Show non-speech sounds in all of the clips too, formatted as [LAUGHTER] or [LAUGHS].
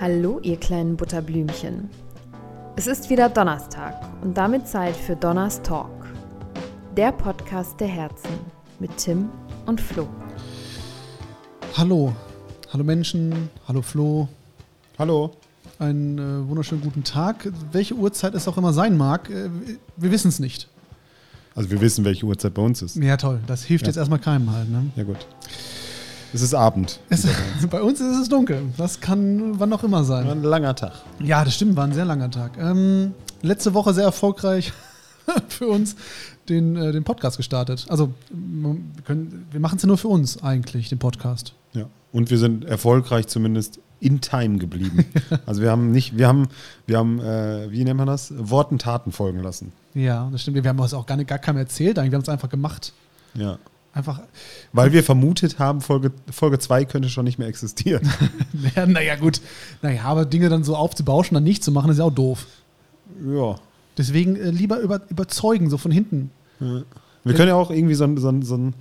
Hallo, ihr kleinen Butterblümchen. Es ist wieder Donnerstag und damit Zeit für Donners Talk, der Podcast der Herzen mit Tim und Flo. Hallo, hallo Menschen, hallo Flo, Hallo. einen äh, wunderschönen guten Tag. Welche Uhrzeit es auch immer sein mag, äh, wir wissen es nicht. Also wir wissen, welche Uhrzeit bei uns ist. Ja, toll, das hilft Ja. jetzt erstmal keinem halt. Ne? Ja gut. Es ist Abend. Es, [LAUGHS] bei uns ist es dunkel, das kann wann auch immer War sein. ein langer Tag. Ja, das stimmt, war ein sehr langer Tag. Ähm, letzte Woche sehr erfolgreich [LAUGHS] für uns den, äh, den Podcast gestartet. Also, wir, können- wir machen es ja nur für uns eigentlich, den Podcast. Ja. Und wir sind erfolgreich zumindest in Time geblieben. [LAUGHS] Also wir haben nicht, wir haben, wir haben, äh, wie nennt man das? Worten Taten folgen lassen. Ja, das stimmt. Wir haben uns auch gar, nicht, gar keinem erzählt, eigentlich. wir haben es einfach gemacht. Ja. Einfach, Weil wir vermutet haben, Folge 2 Folge zwei könnte schon nicht mehr existieren. [LAUGHS] Ja, naja, gut. Naja, aber Dinge dann so aufzubauschen, dann nicht zu machen, ist ja auch doof. ja. Deswegen äh, lieber über, überzeugen, so von hinten. Wir können ja auch irgendwie so, einen- so, so einen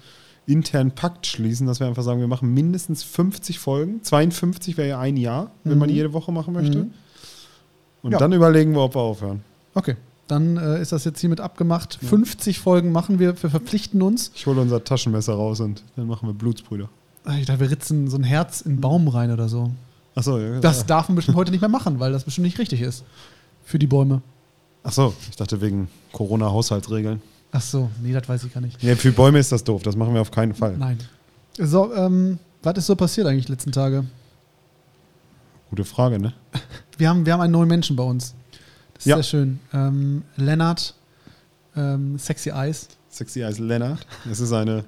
internen Pakt schließen, dass wir einfach sagen, wir machen mindestens 50 Folgen. 52 wäre ja ein Jahr, wenn man die jede Woche machen möchte. Mhm. Und Ja. dann überlegen wir, ob wir aufhören. Okay, dann äh, ist das jetzt hiermit abgemacht. 50 Folgen machen wir, wir verpflichten uns. Ich hole unser Taschenmesser raus und dann machen wir Blutsbrüder. Ich dachte, wir ritzen so ein Herz in einen Baum rein oder so. Achso, ja. Das darf man bestimmt heute nicht mehr machen, weil das bestimmt nicht richtig ist. Für die Bäume. Achso, ich dachte wegen Corona-Haushaltsregeln. Ach so, nee, das weiß ich gar nicht. Ja, für Bäume ist das doof, das machen wir auf keinen Fall. Nein. So, ähm, was ist so passiert eigentlich letzten Tage? Gute Frage, ne? Wir haben, wir haben einen neuen Menschen bei uns. Ist Ja. sehr schön. Ähm, Lennart, ähm, Sexy Eyes. Sexy als Lennart. Das ist eine,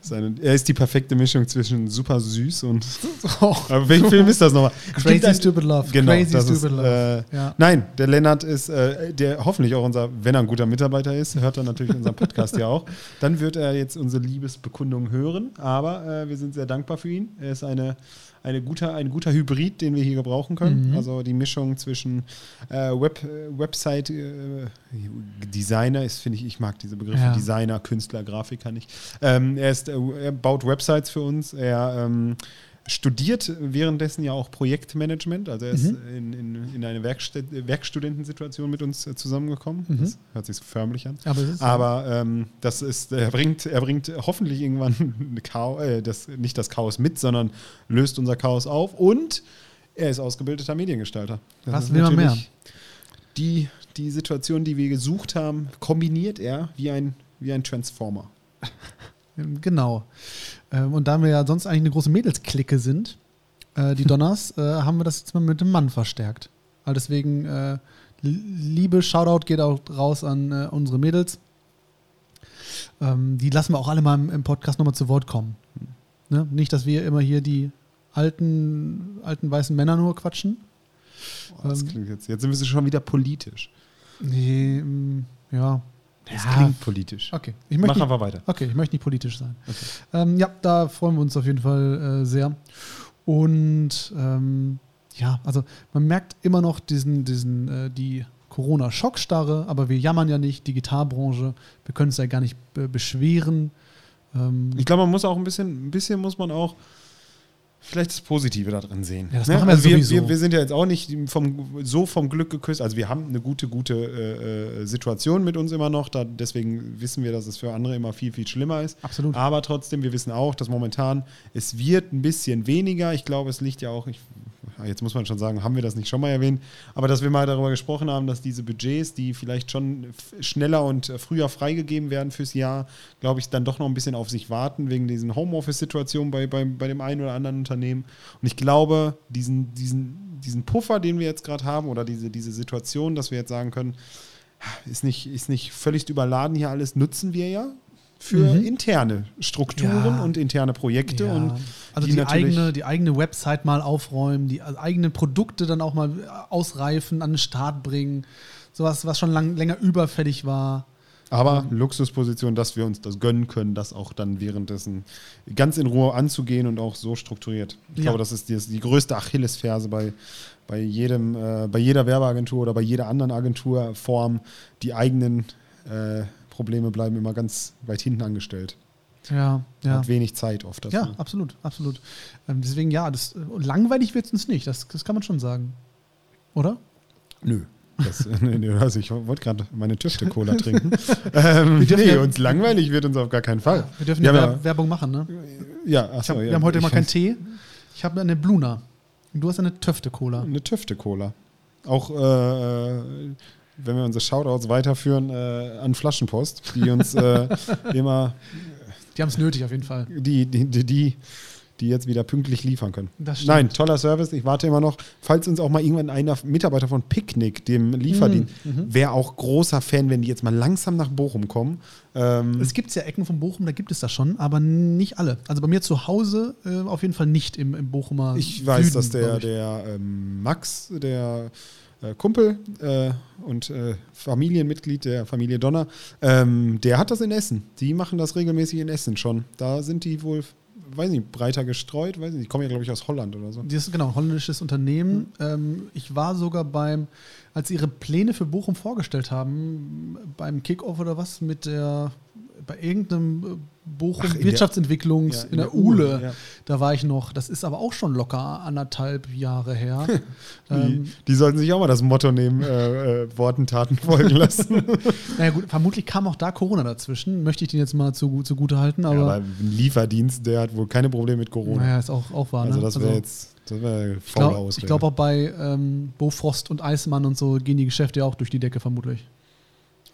ist eine. Er ist die perfekte Mischung zwischen super süß und. [LAUGHS] Oh, Aber welchen Film ist das nochmal? Crazy ein- Stupid Love. Genau, Crazy Stupid ist, Love. äh, ja. Nein, der Lennart ist, äh, der hoffentlich auch unser, wenn er ein guter Mitarbeiter ist, hört er natürlich unseren [LAUGHS] Podcast ja auch. Dann wird er jetzt unsere Liebesbekundung hören. Aber äh, wir sind sehr dankbar für ihn. Er ist eine, eine guter, ein guter Hybrid, den wir hier gebrauchen können. Mhm. Also die Mischung zwischen äh, Web, äh, Website äh, Designer ist, finde ich, ich mag diese Begriffe Ja. Designer, Künstler, Grafiker nicht. Ähm, er, ist, äh, er baut Websites für uns. Er ähm, studiert währenddessen ja auch Projektmanagement. Also er ist Mhm. in, in, in eine Werkst Werkstudentensituation mit uns äh, zusammengekommen. Mhm. Das hört sich so förmlich an. Aber ist Aber ähm, das ist, er bringt, er bringt hoffentlich irgendwann [LAUGHS] Chaos, äh, das, nicht das Chaos mit, sondern löst unser Chaos auf und er ist ausgebildeter Mediengestalter. Das Was ist will man mehr? Die, die Situation, die wir gesucht haben, kombiniert er wie ein, wie ein Transformer. [LAUGHS] Ähm, Genau. Ähm, Und da wir ja sonst eigentlich eine große Mädelsklicke sind, äh, die [LAUGHS] Donners, äh, haben wir das jetzt mal mit dem Mann verstärkt. Also deswegen, äh, li- liebe Shoutout geht auch raus an unsere Mädels. Ähm, die lassen wir auch alle mal im, Podcast nochmal zu Wort kommen. Ne? Nicht, dass wir immer hier die alten, alten weißen Männer nur quatschen. Boah, das klingt jetzt, jetzt sind wir schon wieder politisch. Nee, mm, ja. Das Ja, klingt politisch. Okay, ich möchte Mach nicht- einfach weiter. Okay, ich möchte nicht politisch sein. Ähm, ja, da freuen wir uns auf jeden Fall äh, sehr. Und ähm, ja, also man merkt immer noch diesen, diesen, äh, die Corona-Schockstarre, aber wir jammern ja nicht, Digitalbranche, wir können es ja gar nicht be beschweren. Ähm, Ich glaube, man muss auch ein bisschen, ein bisschen muss man auch vielleicht das Positive da drin sehen. Ja, das Ne? machen wir also wir, sowieso. wir, wir sind ja jetzt auch nicht vom, so vom Glück geküsst. Also wir haben eine gute, gute äh, äh, Situation mit uns immer noch. Da, deswegen wissen wir, dass es für andere immer viel, viel schlimmer ist. Absolut. Aber trotzdem, wir wissen auch, dass momentan es wird ein bisschen weniger. Ich glaube, es liegt ja auch, ich, jetzt muss man schon sagen, haben wir das nicht schon mal erwähnt, aber dass wir mal darüber gesprochen haben, dass diese Budgets, die vielleicht schon schneller und äh, früher freigegeben werden fürs Jahr, glaube ich, dann doch noch ein bisschen auf sich warten, wegen diesen Homeoffice-Situationen bei, bei, bei dem einen oder anderen Unternehmen. Und ich glaube, diesen, diesen, diesen Puffer, den wir jetzt gerade haben, oder diese, diese Situation, dass wir jetzt sagen können, ist nicht, ist nicht völlig überladen hier alles, nutzen wir ja für Mhm. interne Strukturen Ja. und interne Projekte. Ja. Und also die die, eigene, die eigene Website mal aufräumen, die eigenen Produkte dann auch mal ausreifen, an den Start bringen. Sowas, was schon lang, länger überfällig war. Aber Luxusposition, dass wir uns das gönnen können, das auch dann währenddessen ganz in Ruhe anzugehen und auch so strukturiert. Ich Ja. glaube, das ist die, die größte Achillesferse bei, bei, jedem, äh, bei jeder Werbeagentur oder bei jeder anderen Agenturform. Die eigenen äh, Probleme bleiben immer ganz weit hinten angestellt. Ja, ja. Hat wenig Zeit oft dafür. Ja, absolut, absolut. Ähm, deswegen ja, das, langweilig wird es uns nicht, das, das kann man schon sagen. Oder? Nö. Das, [LAUGHS] also ich wollte gerade meine Tüfte-Cola [LAUGHS] trinken. ähm, nee, ja- uns langweilig wird uns auf gar keinen Fall. Wir dürfen ja, Wer- Werbung machen, ne? Ja, achso, hab, ja. wir haben heute mal keinen [LAUGHS] Tee. Ich habe eine Bluna. Und du hast eine Töfte-Cola. Eine Tüfte-Cola. Auch äh, wenn wir unsere Shoutouts weiterführen äh, an Flaschenpost, die uns äh, [LAUGHS] immer, Die haben es nötig auf jeden Fall. die, die, die, die, die jetzt wieder pünktlich liefern können. Nein, toller Service. Ich warte immer noch. Falls uns auch mal irgendwann einer Mitarbeiter von Picknick, dem Lieferdienst, Mhm, wäre auch großer Fan, wenn die jetzt mal langsam nach Bochum kommen. Ähm, Es gibt ja Ecken von Bochum, da gibt es das schon, aber nicht alle. Also bei mir zu Hause äh, auf jeden Fall nicht im, im Bochumer Ich weiß, Süden, dass der, der ähm, Max, der Kumpel äh, und äh, Familienmitglied der Familie Donner, ähm, der hat das in Essen. Die machen das regelmäßig in Essen schon. Da sind die wohl, weiß nicht, breiter gestreut. Weiß nicht, die kommen ja, glaube ich, aus Holland oder so. Das ist genau ein holländisches Unternehmen. Ähm, ich war sogar beim, als sie ihre Pläne für Bochum vorgestellt haben, beim Kickoff oder was mit der bei irgendeinem äh, Bochum Ach, in der- Wirtschaftsentwicklungs Ja, in der Ule. ja. Da war ich noch. Das ist aber auch schon locker anderthalb Jahre her. [LAUGHS] Die, ähm, die sollten sich auch mal das Motto nehmen, äh, äh, Worten, Taten folgen lassen. [LAUGHS] naja gut, vermutlich kam auch da Corona dazwischen. Möchte ich den jetzt mal zu, zugute halten, aber, ja, aber ein Lieferdienst, der hat wohl keine Probleme mit Corona. naja, ist auch, auch wahr. also ne? das wäre jetzt das wär Ich faul glaube aus. glaub auch bei ähm, Bofrost und Eismann und so gehen die Geschäfte ja auch durch die Decke vermutlich.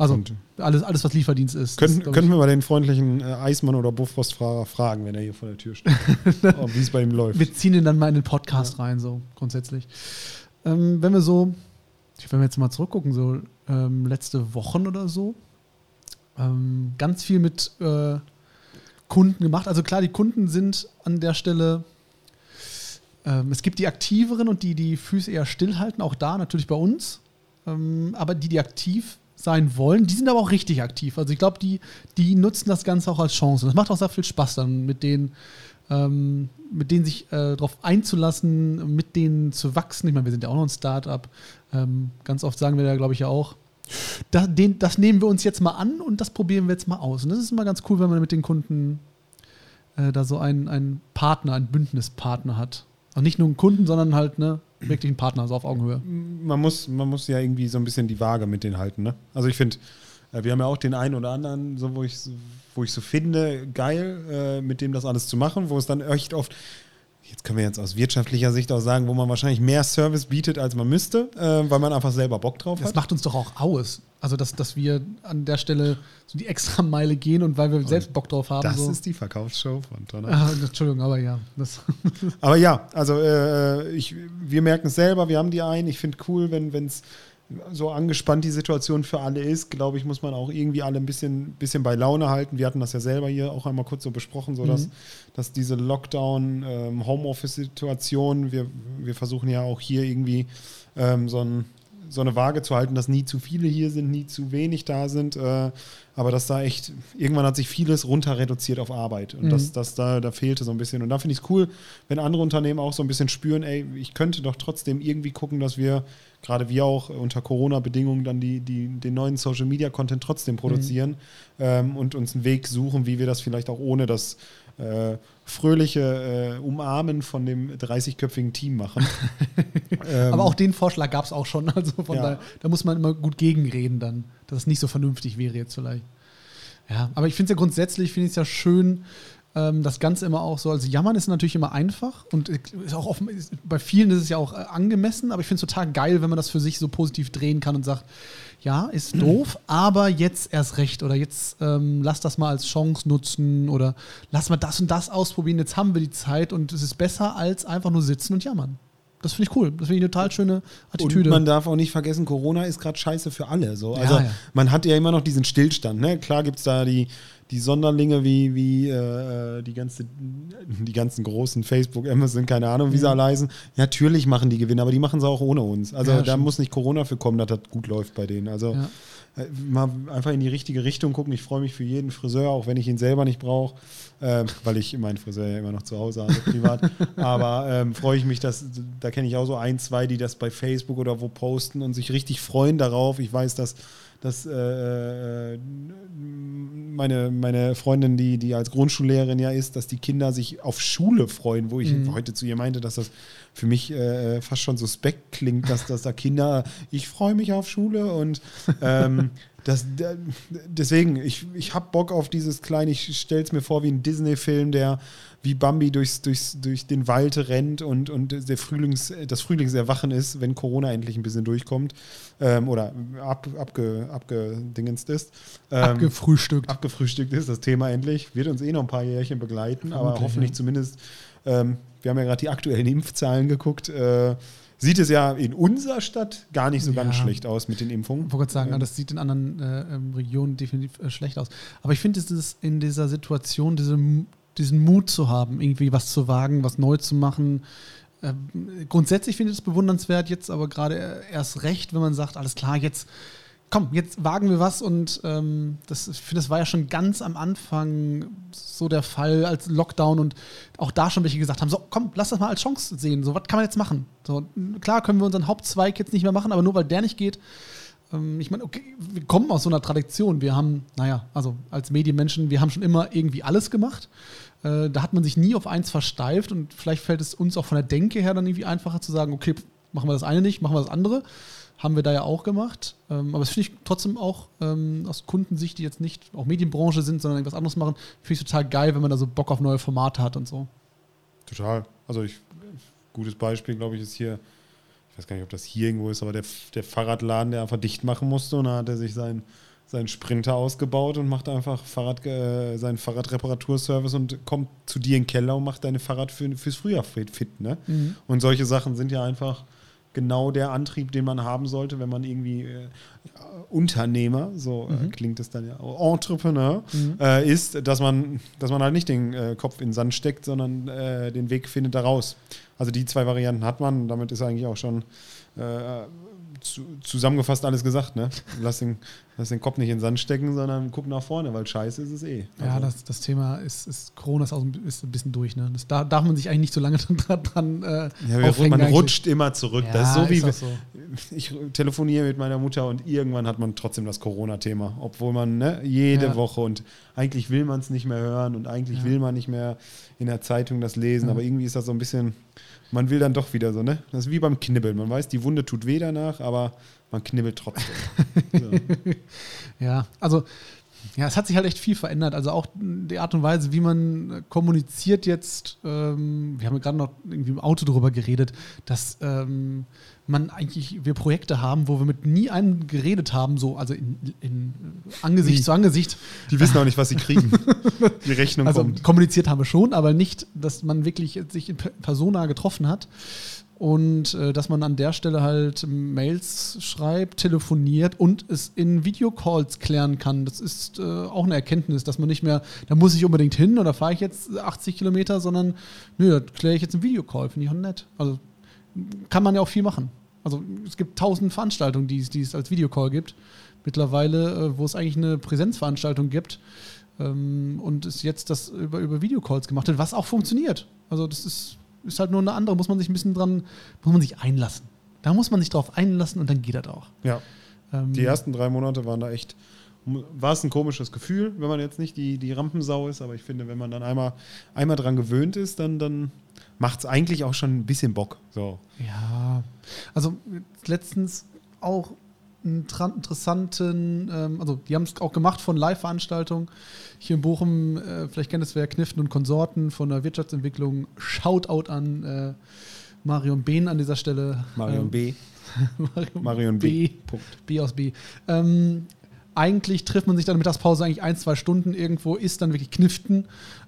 Also Und- alles, alles, was Lieferdienst ist. Können, ist, könnten wir mal den freundlichen äh, Eismann oder Buffrostfahrer fragen, wenn er hier vor der Tür steht, [LAUGHS] wie es bei ihm läuft. wir ziehen ihn dann mal in den Podcast rein, so grundsätzlich. Ähm, wenn wir so, wenn wir jetzt mal zurückgucken, so ähm, letzte Wochen oder so, ähm, ganz viel mit äh, Kunden gemacht. Also klar, die Kunden sind an der Stelle ähm, es gibt die Aktiveren und die, die Füße eher stillhalten, auch da natürlich bei uns. Ähm, aber die, die aktiv sein wollen, die sind aber auch richtig aktiv. Also ich glaube, die, die nutzen das Ganze auch als Chance. Und das macht auch sehr viel Spaß dann, mit denen, ähm, mit denen sich äh, darauf einzulassen, mit denen zu wachsen. Ich meine, wir sind ja auch noch ein Start-up. Ähm, ganz oft sagen wir da, glaube ich, ja auch, da, den, das nehmen wir uns jetzt mal an und das probieren wir jetzt mal aus. Und das ist immer ganz cool, wenn man mit den Kunden äh, da so einen, einen Partner, einen Bündnispartner hat. Und nicht nur einen Kunden, sondern halt ne, wirklich einen Partner, so auf Augenhöhe. man muss, man muss ja irgendwie so ein bisschen die Waage mit denen halten. Ne? Also ich finde, äh, wir haben ja auch den einen oder anderen, so wo ich, wo ich so finde, geil, äh, mit dem das alles zu machen, wo es dann echt oft, jetzt können wir jetzt aus wirtschaftlicher Sicht auch sagen, wo man wahrscheinlich mehr Service bietet, als man müsste, äh, weil man einfach selber Bock drauf Das hat. macht uns doch auch aus. Also, dass, dass wir an der Stelle so die extra Meile gehen und weil wir selbst Bock drauf haben. Das so. ist die Verkaufsshow von Donner. Ah, Entschuldigung, aber ja. Das, [LAUGHS] Aber ja, also äh, ich, wir merken es selber, wir haben die ein. Ich finde cool, wenn es so angespannt die Situation für alle ist, glaube ich, muss man auch irgendwie alle ein bisschen, bisschen bei Laune halten. Wir hatten das ja selber hier auch einmal kurz so besprochen, so dass, dass diese Lockdown, ähm, wir, wir versuchen ja auch hier irgendwie ähm, so, ein, so eine Waage zu halten, dass nie zu viele hier sind, nie zu wenig da sind. Äh, aber dass da echt, irgendwann hat sich vieles runter reduziert auf Arbeit. Und Mhm. das, das da, da fehlte so ein bisschen. Und da finde ich es cool, wenn andere Unternehmen auch so ein bisschen spüren, ey, ich könnte doch trotzdem irgendwie gucken, dass wir, gerade wir auch unter Corona-Bedingungen, dann die, die, den neuen Social-Media-Content trotzdem produzieren ähm, und uns einen Weg suchen, wie wir das vielleicht auch ohne das äh, fröhliche äh, Umarmen von dem 30-köpfigen Team machen. [LAUGHS] ähm, aber auch den Vorschlag gab es auch schon. Also von Ja. daher, da muss man immer gut gegenreden dann, dass es nicht so vernünftig wäre jetzt vielleicht. Ja, aber ich finde es ja grundsätzlich, finde ich es ja schön, das Ganze immer auch so, also jammern ist natürlich immer einfach und ist auch offen, ist, bei vielen ist es ja auch äh, angemessen, aber ich finde es total geil, wenn man das für sich so positiv drehen kann und sagt, ja, ist [CLEARS THROAT] doof, aber jetzt erst recht oder jetzt ähm, lass das mal als Chance nutzen oder lass mal das und das ausprobieren, jetzt haben wir die Zeit und es ist besser als einfach nur sitzen und jammern. Das finde ich cool. Das finde ich eine total schöne Attitüde. Und man darf auch nicht vergessen, Corona ist gerade scheiße für alle. So. Also Ja, ja. man hat ja immer noch diesen Stillstand. Ne? Klar gibt es da die, die Sonderlinge wie, wie äh, die, ganze, die ganzen großen Facebook, Amazon, keine Ahnung, wie sie alle heißen. Natürlich machen die Gewinne, aber die machen sie auch ohne uns. Also Ja, da stimmt. muss nicht Corona für kommen, dass das gut läuft bei denen. Also äh, mal einfach in die richtige Richtung gucken. Ich freue mich für jeden Friseur, auch wenn ich ihn selber nicht brauche, ähm, [LAUGHS] weil ich meinen Friseur ja immer noch zu Hause habe, privat. Aber ähm, freue ich mich, dass da kenne ich auch so ein, zwei, die das bei Facebook oder wo posten und sich richtig freuen darauf. Ich weiß, dass dass äh, meine, meine Freundin, die, die als Grundschullehrerin ja ist, dass die Kinder sich auf Schule freuen, wo ich mhm. heute zu ihr meinte, dass das für mich äh, fast schon suspekt klingt, dass, dass da Kinder, ich freue mich auf Schule und ähm, [LAUGHS] das, deswegen, ich, ich habe Bock auf dieses kleine, ich stelle es mir vor wie ein Disney-Film, der wie Bambi durchs, durchs, durch den Wald rennt und, und der Frühlings, das Frühlingserwachen ist, wenn Corona endlich ein bisschen durchkommt ähm, oder ab, abge, abgedingenst ist. Ähm, abgefrühstückt. Abgefrühstückt ist das Thema endlich. Wird uns eh noch ein paar Jährchen begleiten, Vermutlich, aber hoffentlich ja. zumindest, ähm, wir haben ja gerade die aktuellen Impfzahlen geguckt, äh, sieht es ja in unserer Stadt gar nicht so ja. ganz schlecht aus mit den Impfungen. Ich wollte sagen, ähm. das sieht in anderen äh, ähm, Regionen definitiv äh, schlecht aus. Aber ich finde, es ist in dieser Situation, diese, diesen Mut zu haben, irgendwie was zu wagen, was neu zu machen. Äh, grundsätzlich finde ich es bewundernswert, jetzt aber gerade erst recht, wenn man sagt, alles klar, jetzt komm, jetzt wagen wir was und ähm, das, ich finde, das war ja schon ganz am Anfang so der Fall als Lockdown und auch da schon welche gesagt haben, so komm, lass das mal als Chance sehen, so was kann man jetzt machen? So, klar können wir unseren Hauptzweig jetzt nicht mehr machen, aber nur weil der nicht geht, ähm, ich meine, okay, wir kommen aus so einer Tradition, wir haben, naja, also als Medienmenschen, wir haben schon immer irgendwie alles gemacht, äh, da hat man sich nie auf eins versteift und vielleicht fällt es uns auch von der Denke her dann irgendwie einfacher zu sagen, okay, machen wir das eine nicht, machen wir das andere haben wir da ja auch gemacht. Ähm, aber das finde ich trotzdem auch ähm, aus Kundensicht, die jetzt nicht auch Medienbranche sind, sondern irgendwas anderes machen, finde ich total geil, wenn man da so Bock auf neue Formate hat und so. Total. Also ich, gutes Beispiel, glaube ich, ist hier, ich weiß gar nicht, ob das hier irgendwo ist, aber der, der Fahrradladen, der einfach dicht machen musste und da hat er sich sein seinen Sprinter ausgebaut und macht einfach Fahrrad, äh, seinen Fahrradreparaturservice und kommt zu dir in den Keller und macht deine Fahrrad für, fürs Frühjahr fit, fit ne? Mhm. Und solche Sachen sind ja einfach genau der Antrieb, den man haben sollte, wenn man irgendwie äh, Unternehmer, so äh, mhm. äh, klingt es dann ja, Entrepreneur, mhm. äh, ist, dass man, dass man halt nicht den äh, Kopf in den Sand steckt, sondern äh, den Weg findet da raus. Also die zwei Varianten hat man, damit ist eigentlich auch schon zu, zusammengefasst alles gesagt, ne? Lass den, lass den Kopf nicht in den Sand stecken, sondern guck nach vorne, weil scheiße ist es eh. Also ja, das, das Thema ist, ist Corona ist, auch ein, ist ein bisschen durch, ne? Das, da darf man sich eigentlich nicht so lange [LAUGHS] dran, dran äh, ja, Man eigentlich. rutscht immer zurück. Ja, das ist so wie ist so. ich telefoniere mit meiner Mutter und irgendwann hat man trotzdem das Corona-Thema, obwohl man ne, jede ja. Woche und eigentlich will man es nicht mehr hören und eigentlich will man nicht mehr in der Zeitung das lesen, aber irgendwie ist das so ein bisschen man will dann doch wieder so, ne? Das ist wie beim Knibbeln. Man weiß, die Wunde tut weh danach, aber man knibbelt trotzdem. so. [LAUGHS] Ja, also ja, es hat sich halt echt viel verändert. Also auch die Art und Weise, wie man kommuniziert jetzt. Ähm, wir haben ja gerade noch irgendwie im Auto darüber geredet, dass ähm, man eigentlich wir Projekte haben, wo wir mit nie einem geredet haben, so also in, in Angesicht nie. zu Angesicht. Die wissen auch nicht, was sie kriegen. [LAUGHS] die Rechnung also kommt. kommuniziert haben wir schon, aber nicht, dass man wirklich sich in Persona getroffen hat und äh, dass man an der Stelle halt Mails schreibt, telefoniert und es in Videocalls klären kann. Das ist äh, auch eine Erkenntnis, dass man nicht mehr, da muss ich unbedingt hin oder fahre ich jetzt 80 Kilometer, sondern nö, da kläre ich jetzt einen Videocall, finde ich auch nett. Also kann man ja auch viel machen. Also es gibt tausend Veranstaltungen, die, die es als Videocall gibt. Mittlerweile, äh, wo es eigentlich eine Präsenzveranstaltung gibt ähm, und es jetzt das über, über Videocalls gemacht wird, was auch funktioniert. Also das ist ist halt nur eine andere, muss man sich ein bisschen dran, muss man sich einlassen. Da muss man sich drauf einlassen und dann geht das auch. Ja. Ähm, die ersten drei Monate waren da echt, war es ein komisches Gefühl, wenn man jetzt nicht die, die Rampensau ist, aber ich finde, wenn man dann einmal, einmal dran gewöhnt ist, dann, dann macht es eigentlich auch schon ein bisschen Bock. So. Ja. Also letztens auch einen interessanten, ähm, also die haben es auch gemacht von Live-Veranstaltungen hier in Bochum. Äh, vielleicht kennt es wer Kniften und Konsorten von der Wirtschaftsentwicklung. Shoutout an äh, Marion Behn an dieser Stelle. Marion ähm, B. [LAUGHS] Marion, Marion B. B. B aus B. Ähm, eigentlich trifft man sich dann Mittagspause eigentlich ein, zwei Stunden irgendwo, ist dann wirklich Kniften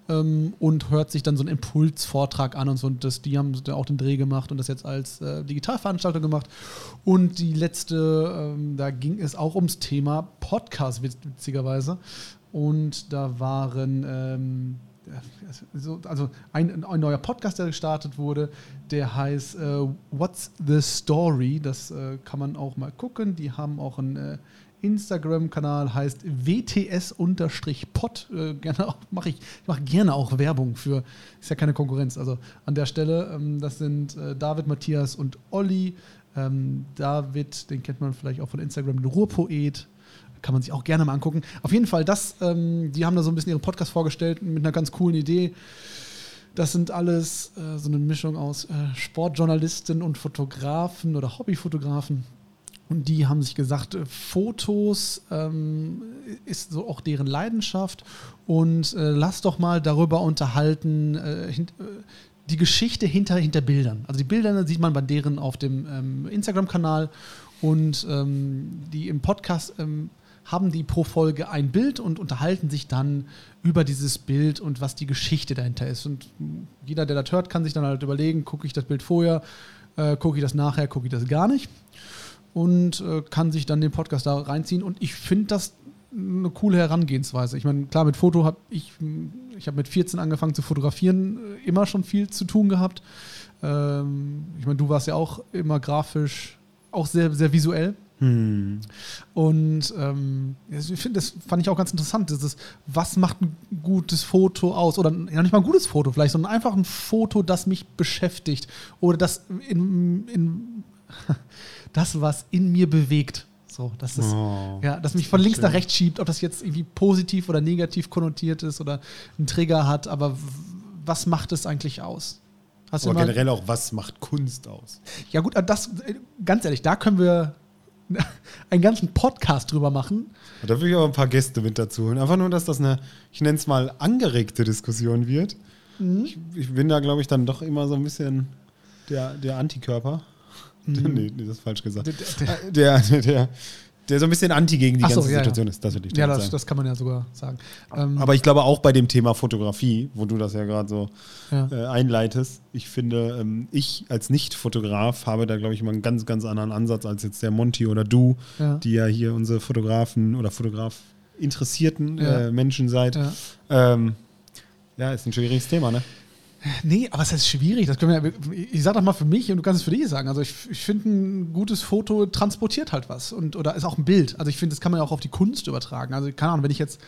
ähm, und hört sich dann so einen Impulsvortrag an und so. Und das, die haben auch den Dreh gemacht und das jetzt als äh, Digitalveranstaltung gemacht. Und die letzte, ähm, da ging es auch ums Thema Podcast, witzigerweise. Und da waren. Ähm, also ein, ein, neuer Podcast, der gestartet wurde, der heißt äh, What's the Story? Das äh, kann man auch mal gucken. Die haben auch ein äh, Instagram-Kanal heißt WTS-Pod. Äh, gerne ich, ich mache gerne auch Werbung für, ist ja keine Konkurrenz. Also an der Stelle, ähm, das sind äh, David, Matthias und Olli. Ähm, David, den kennt man vielleicht auch von Instagram, den Ruhrpoet. kann man sich auch gerne mal angucken. Auf jeden Fall, das, ähm, die haben da so ein bisschen ihren Podcast vorgestellt mit einer ganz coolen Idee. Das sind alles äh, so eine Mischung aus äh, Sportjournalisten und Fotografen oder Hobbyfotografen. Und die haben sich gesagt, äh, Fotos ähm, ist so auch deren Leidenschaft. Und äh, lass doch mal darüber unterhalten, äh, hint, äh, die Geschichte hinter, hinter Bildern. Also die Bilder sieht man bei deren auf dem ähm, Instagram-Kanal und ähm, die im Podcast ähm, haben die pro Folge ein Bild und unterhalten sich dann über dieses Bild und was die Geschichte dahinter ist. Und jeder, der das hört, kann sich dann halt überlegen, gucke ich das Bild vorher, äh, gucke ich das nachher, gucke ich das gar nicht. Und äh, kann sich dann den Podcast da reinziehen. Und ich finde das eine coole Herangehensweise. Ich meine, klar, mit Foto habe ich, ich habe mit 14 angefangen zu fotografieren, äh, immer schon viel zu tun gehabt. Ähm, ich meine, du warst ja auch immer grafisch, auch sehr, sehr visuell. Hm. Und ähm, ich finde, das fand ich auch ganz interessant. Dieses, was macht ein gutes Foto aus? Oder ja, nicht mal ein gutes Foto vielleicht, sondern einfach ein Foto, das mich beschäftigt. Oder das in, in das, was in mir bewegt. So, dass, das, oh, ja, dass mich von links schön. nach rechts schiebt, ob das jetzt irgendwie positiv oder negativ konnotiert ist oder einen Trigger hat, aber was macht es eigentlich aus? Hast aber generell auch, was macht Kunst aus? Ja, gut, das, ganz ehrlich, da können wir [LAUGHS] einen ganzen Podcast drüber machen. Da will ich auch ein paar Gäste mit dazu holen. Einfach nur, dass das eine, ich nenne es mal, angeregte Diskussion wird. Mhm. Ich, ich, bin da, glaube ich, dann doch immer so ein bisschen der, der Antikörper. [LAUGHS] Mhm. nee, nee, das ist falsch gesagt. Der, der, der, der so ein bisschen anti gegen die Ach ganze so, ja, Situation ja. ist. Das würde ich Ja, das, das, kann man ja sogar sagen. Ähm, Aber ich glaube auch bei dem Thema Fotografie, wo du das ja gerade so ja. Äh, einleitest, ich finde, ähm, ich als Nicht-Fotograf habe da, glaube ich, immer einen ganz, ganz anderen Ansatz als jetzt der Monty oder du, die ja hier unsere Fotografen oder Fotograf interessierten äh, Menschen seid. Ähm, ja, ist ein schwieriges Thema, ne? Nee, aber es ist schwierig. Das können wir, ich sag doch mal für mich und du kannst es für dich sagen. Also ich, ich finde, ein gutes Foto transportiert halt was. Und, oder ist auch ein Bild. Also ich finde, das kann man ja auch auf die Kunst übertragen. Also keine Ahnung, wenn ich jetzt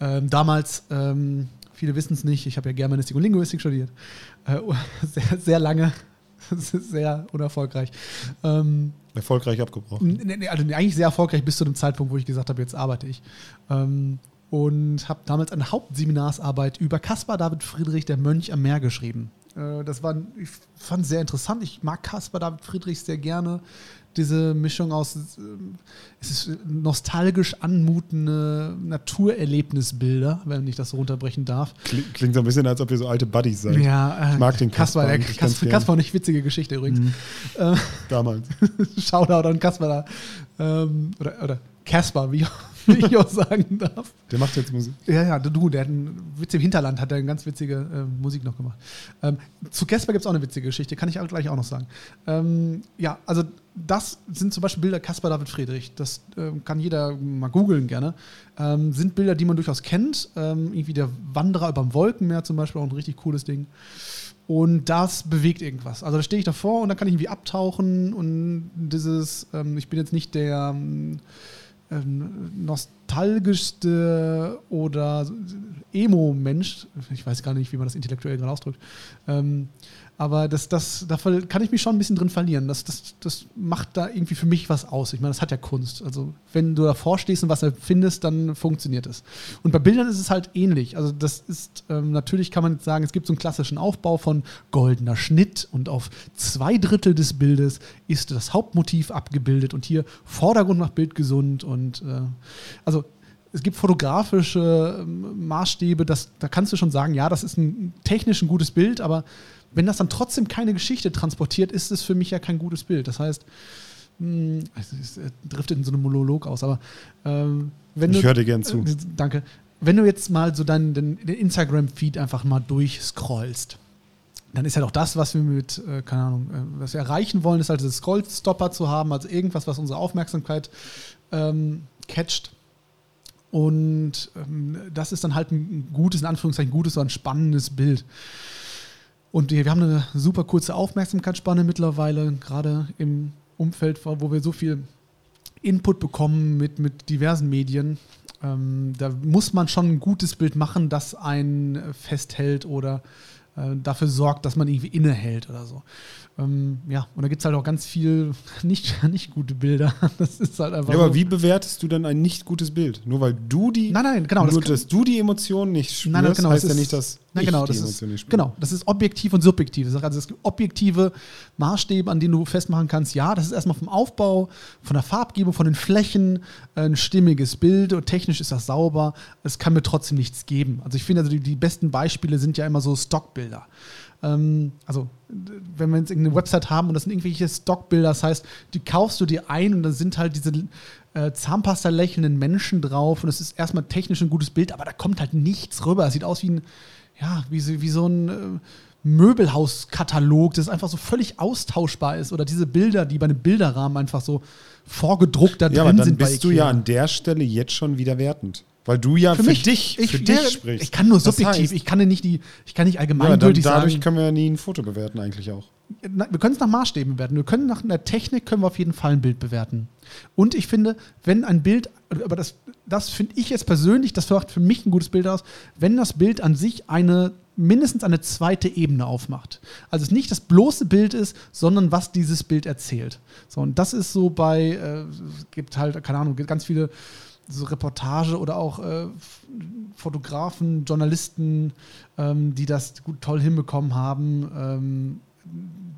ähm, damals, ähm, viele wissen es nicht, ich habe ja Germanistik und Linguistik studiert. Äh, [LAUGHS] sehr, sehr lange. [LAUGHS] sehr unerfolgreich. Ähm, erfolgreich abgebrochen. Nee, also eigentlich sehr erfolgreich bis zu dem Zeitpunkt, wo ich gesagt habe, jetzt arbeite ich. Ähm, und habe damals eine Hauptseminarsarbeit über Caspar David Friedrich, der Mönch am Meer, geschrieben. Äh, das war, ich fand es sehr interessant. Ich mag Caspar David Friedrich sehr gerne. Diese Mischung aus, äh, es ist nostalgisch anmutende Naturerlebnisbilder, wenn ich das so runterbrechen darf. Klingt, klingt so ein bisschen, als ob wir so alte Buddies seid. Ja, äh, ich mag den Caspar. Kaspar, Kaspar, Kaspar, nicht witzige Geschichte übrigens. Mhm. Äh, Damals. [LAUGHS] Shoutout an Caspar da. Ähm, oder, oder Caspar, wie, [LAUGHS] wie ich auch sagen darf. Der macht jetzt Musik. Ja, ja, du, der hat einen Witz im Hinterland, hat er eine ganz witzige äh, Musik noch gemacht. Ähm, zu Caspar gibt es auch eine witzige Geschichte, kann ich auch gleich auch noch sagen. Ähm, ja, also das sind zum Beispiel Bilder Caspar David Friedrich. Das äh, kann jeder mal googeln gerne. Ähm, sind Bilder, die man durchaus kennt. Ähm, irgendwie der Wanderer über dem Wolkenmeer zum Beispiel, auch ein richtig cooles Ding. Und das bewegt irgendwas. Also da stehe ich davor und da kann ich irgendwie abtauchen und dieses, ähm, ich bin jetzt nicht der ähm, ähm, nostalgischste oder Emo-Mensch, ich weiß gar nicht, wie man das intellektuell gerade ausdrückt, ähm, aber das, das, da kann ich mich schon ein bisschen drin verlieren. Das, das, das macht da irgendwie für mich was aus. Ich meine, das hat ja Kunst. Also, wenn du davor stehst und was findest, dann funktioniert es. Und bei Bildern ist es halt ähnlich. Also, das ist, ähm, natürlich kann man jetzt sagen, es gibt so einen klassischen Aufbau von goldener Schnitt und auf zwei Drittel des Bildes ist das Hauptmotiv abgebildet und hier Vordergrund macht Bild gesund und äh, also es gibt fotografische ähm, Maßstäbe, das, da kannst du schon sagen, ja, das ist ein technisch ein gutes Bild, aber wenn das dann trotzdem keine Geschichte transportiert, ist es für mich ja kein gutes Bild. Das heißt, mh, hm, es driftet in so einem Monolog aus, aber ähm, wenn ich höre dir gern zu. Äh, danke. Wenn du jetzt mal so deinen den, den Instagram-Feed einfach mal durchscrollst, dann ist ja doch das, was wir mit, äh, keine Ahnung, äh, was wir erreichen wollen, ist halt das Scrollstopper zu haben, also irgendwas, was unsere Aufmerksamkeit ähm, catcht. Und ähm, das ist dann halt ein gutes, in Anführungszeichen, gutes, so ein spannendes Bild. Und wir haben eine super kurze Aufmerksamkeitsspanne mittlerweile, gerade im Umfeld, wo wir so viel Input bekommen mit, mit diversen Medien. Ähm, da muss man schon ein gutes Bild machen, das einen festhält oder äh, dafür sorgt, dass man irgendwie innehält oder so. Ähm, ja, und da gibt es halt auch ganz viel [LAUGHS] nicht, nicht gute Bilder. [LAUGHS] Das ist halt einfach. Ja, aber so. wie bewertest du dann ein nicht gutes Bild? Nur weil du die. Nein, nein, genau, Nur, das dass du die Emotionen nicht spürst, Nein, nein, genau, heißt das ja ist- nicht, dass Nein, ich genau, die das ist, nicht spüre. genau, das ist objektiv und subjektiv. Also es gibt objektive Maßstäbe, an denen du festmachen kannst, ja, das ist erstmal vom Aufbau, von der Farbgebung, von den Flächen äh, ein stimmiges Bild und technisch ist das sauber. Es kann mir trotzdem nichts geben. Also ich finde, also die, die besten Beispiele sind ja immer so Stockbilder. Ähm, also wenn wir jetzt irgendeine Website haben und das sind irgendwelche Stockbilder, das heißt, die kaufst du dir ein und da sind halt diese äh, Zahnpasta lächelnden Menschen drauf und es ist erstmal technisch ein gutes Bild, aber da kommt halt nichts rüber. Es sieht aus wie ein, ja, wie, so- wie so ein äh, Möbelhauskatalog, das einfach so völlig austauschbar ist. Oder diese Bilder, die bei einem Bilderrahmen einfach so vorgedruckt da Ja, aber drin dann sind bist du ja an der Stelle jetzt schon wieder wertend. Weil du ja für, mich, dich, ich, für dich sprichst. Ich kann nur Das subjektiv, heißt, ich kann ja nicht die, ich kann nicht ja, dann, allgemeingültig dadurch sagen. können wir ja nie ein Foto bewerten, eigentlich auch. Na, wir können es nach Maßstäben bewerten. Wir können nach einer Technik können wir auf jeden Fall ein Bild bewerten. Und ich finde, wenn ein Bild, aber das, das finde ich jetzt persönlich, das macht für mich ein gutes Bild aus, wenn das Bild an sich eine mindestens eine zweite Ebene aufmacht. Also es nicht das bloße Bild ist, sondern was dieses Bild erzählt. So, und das ist so bei, äh, es gibt halt, keine Ahnung, ganz viele so Reportage oder auch äh, Fotografen, Journalisten, ähm, die das gut toll hinbekommen haben, ähm,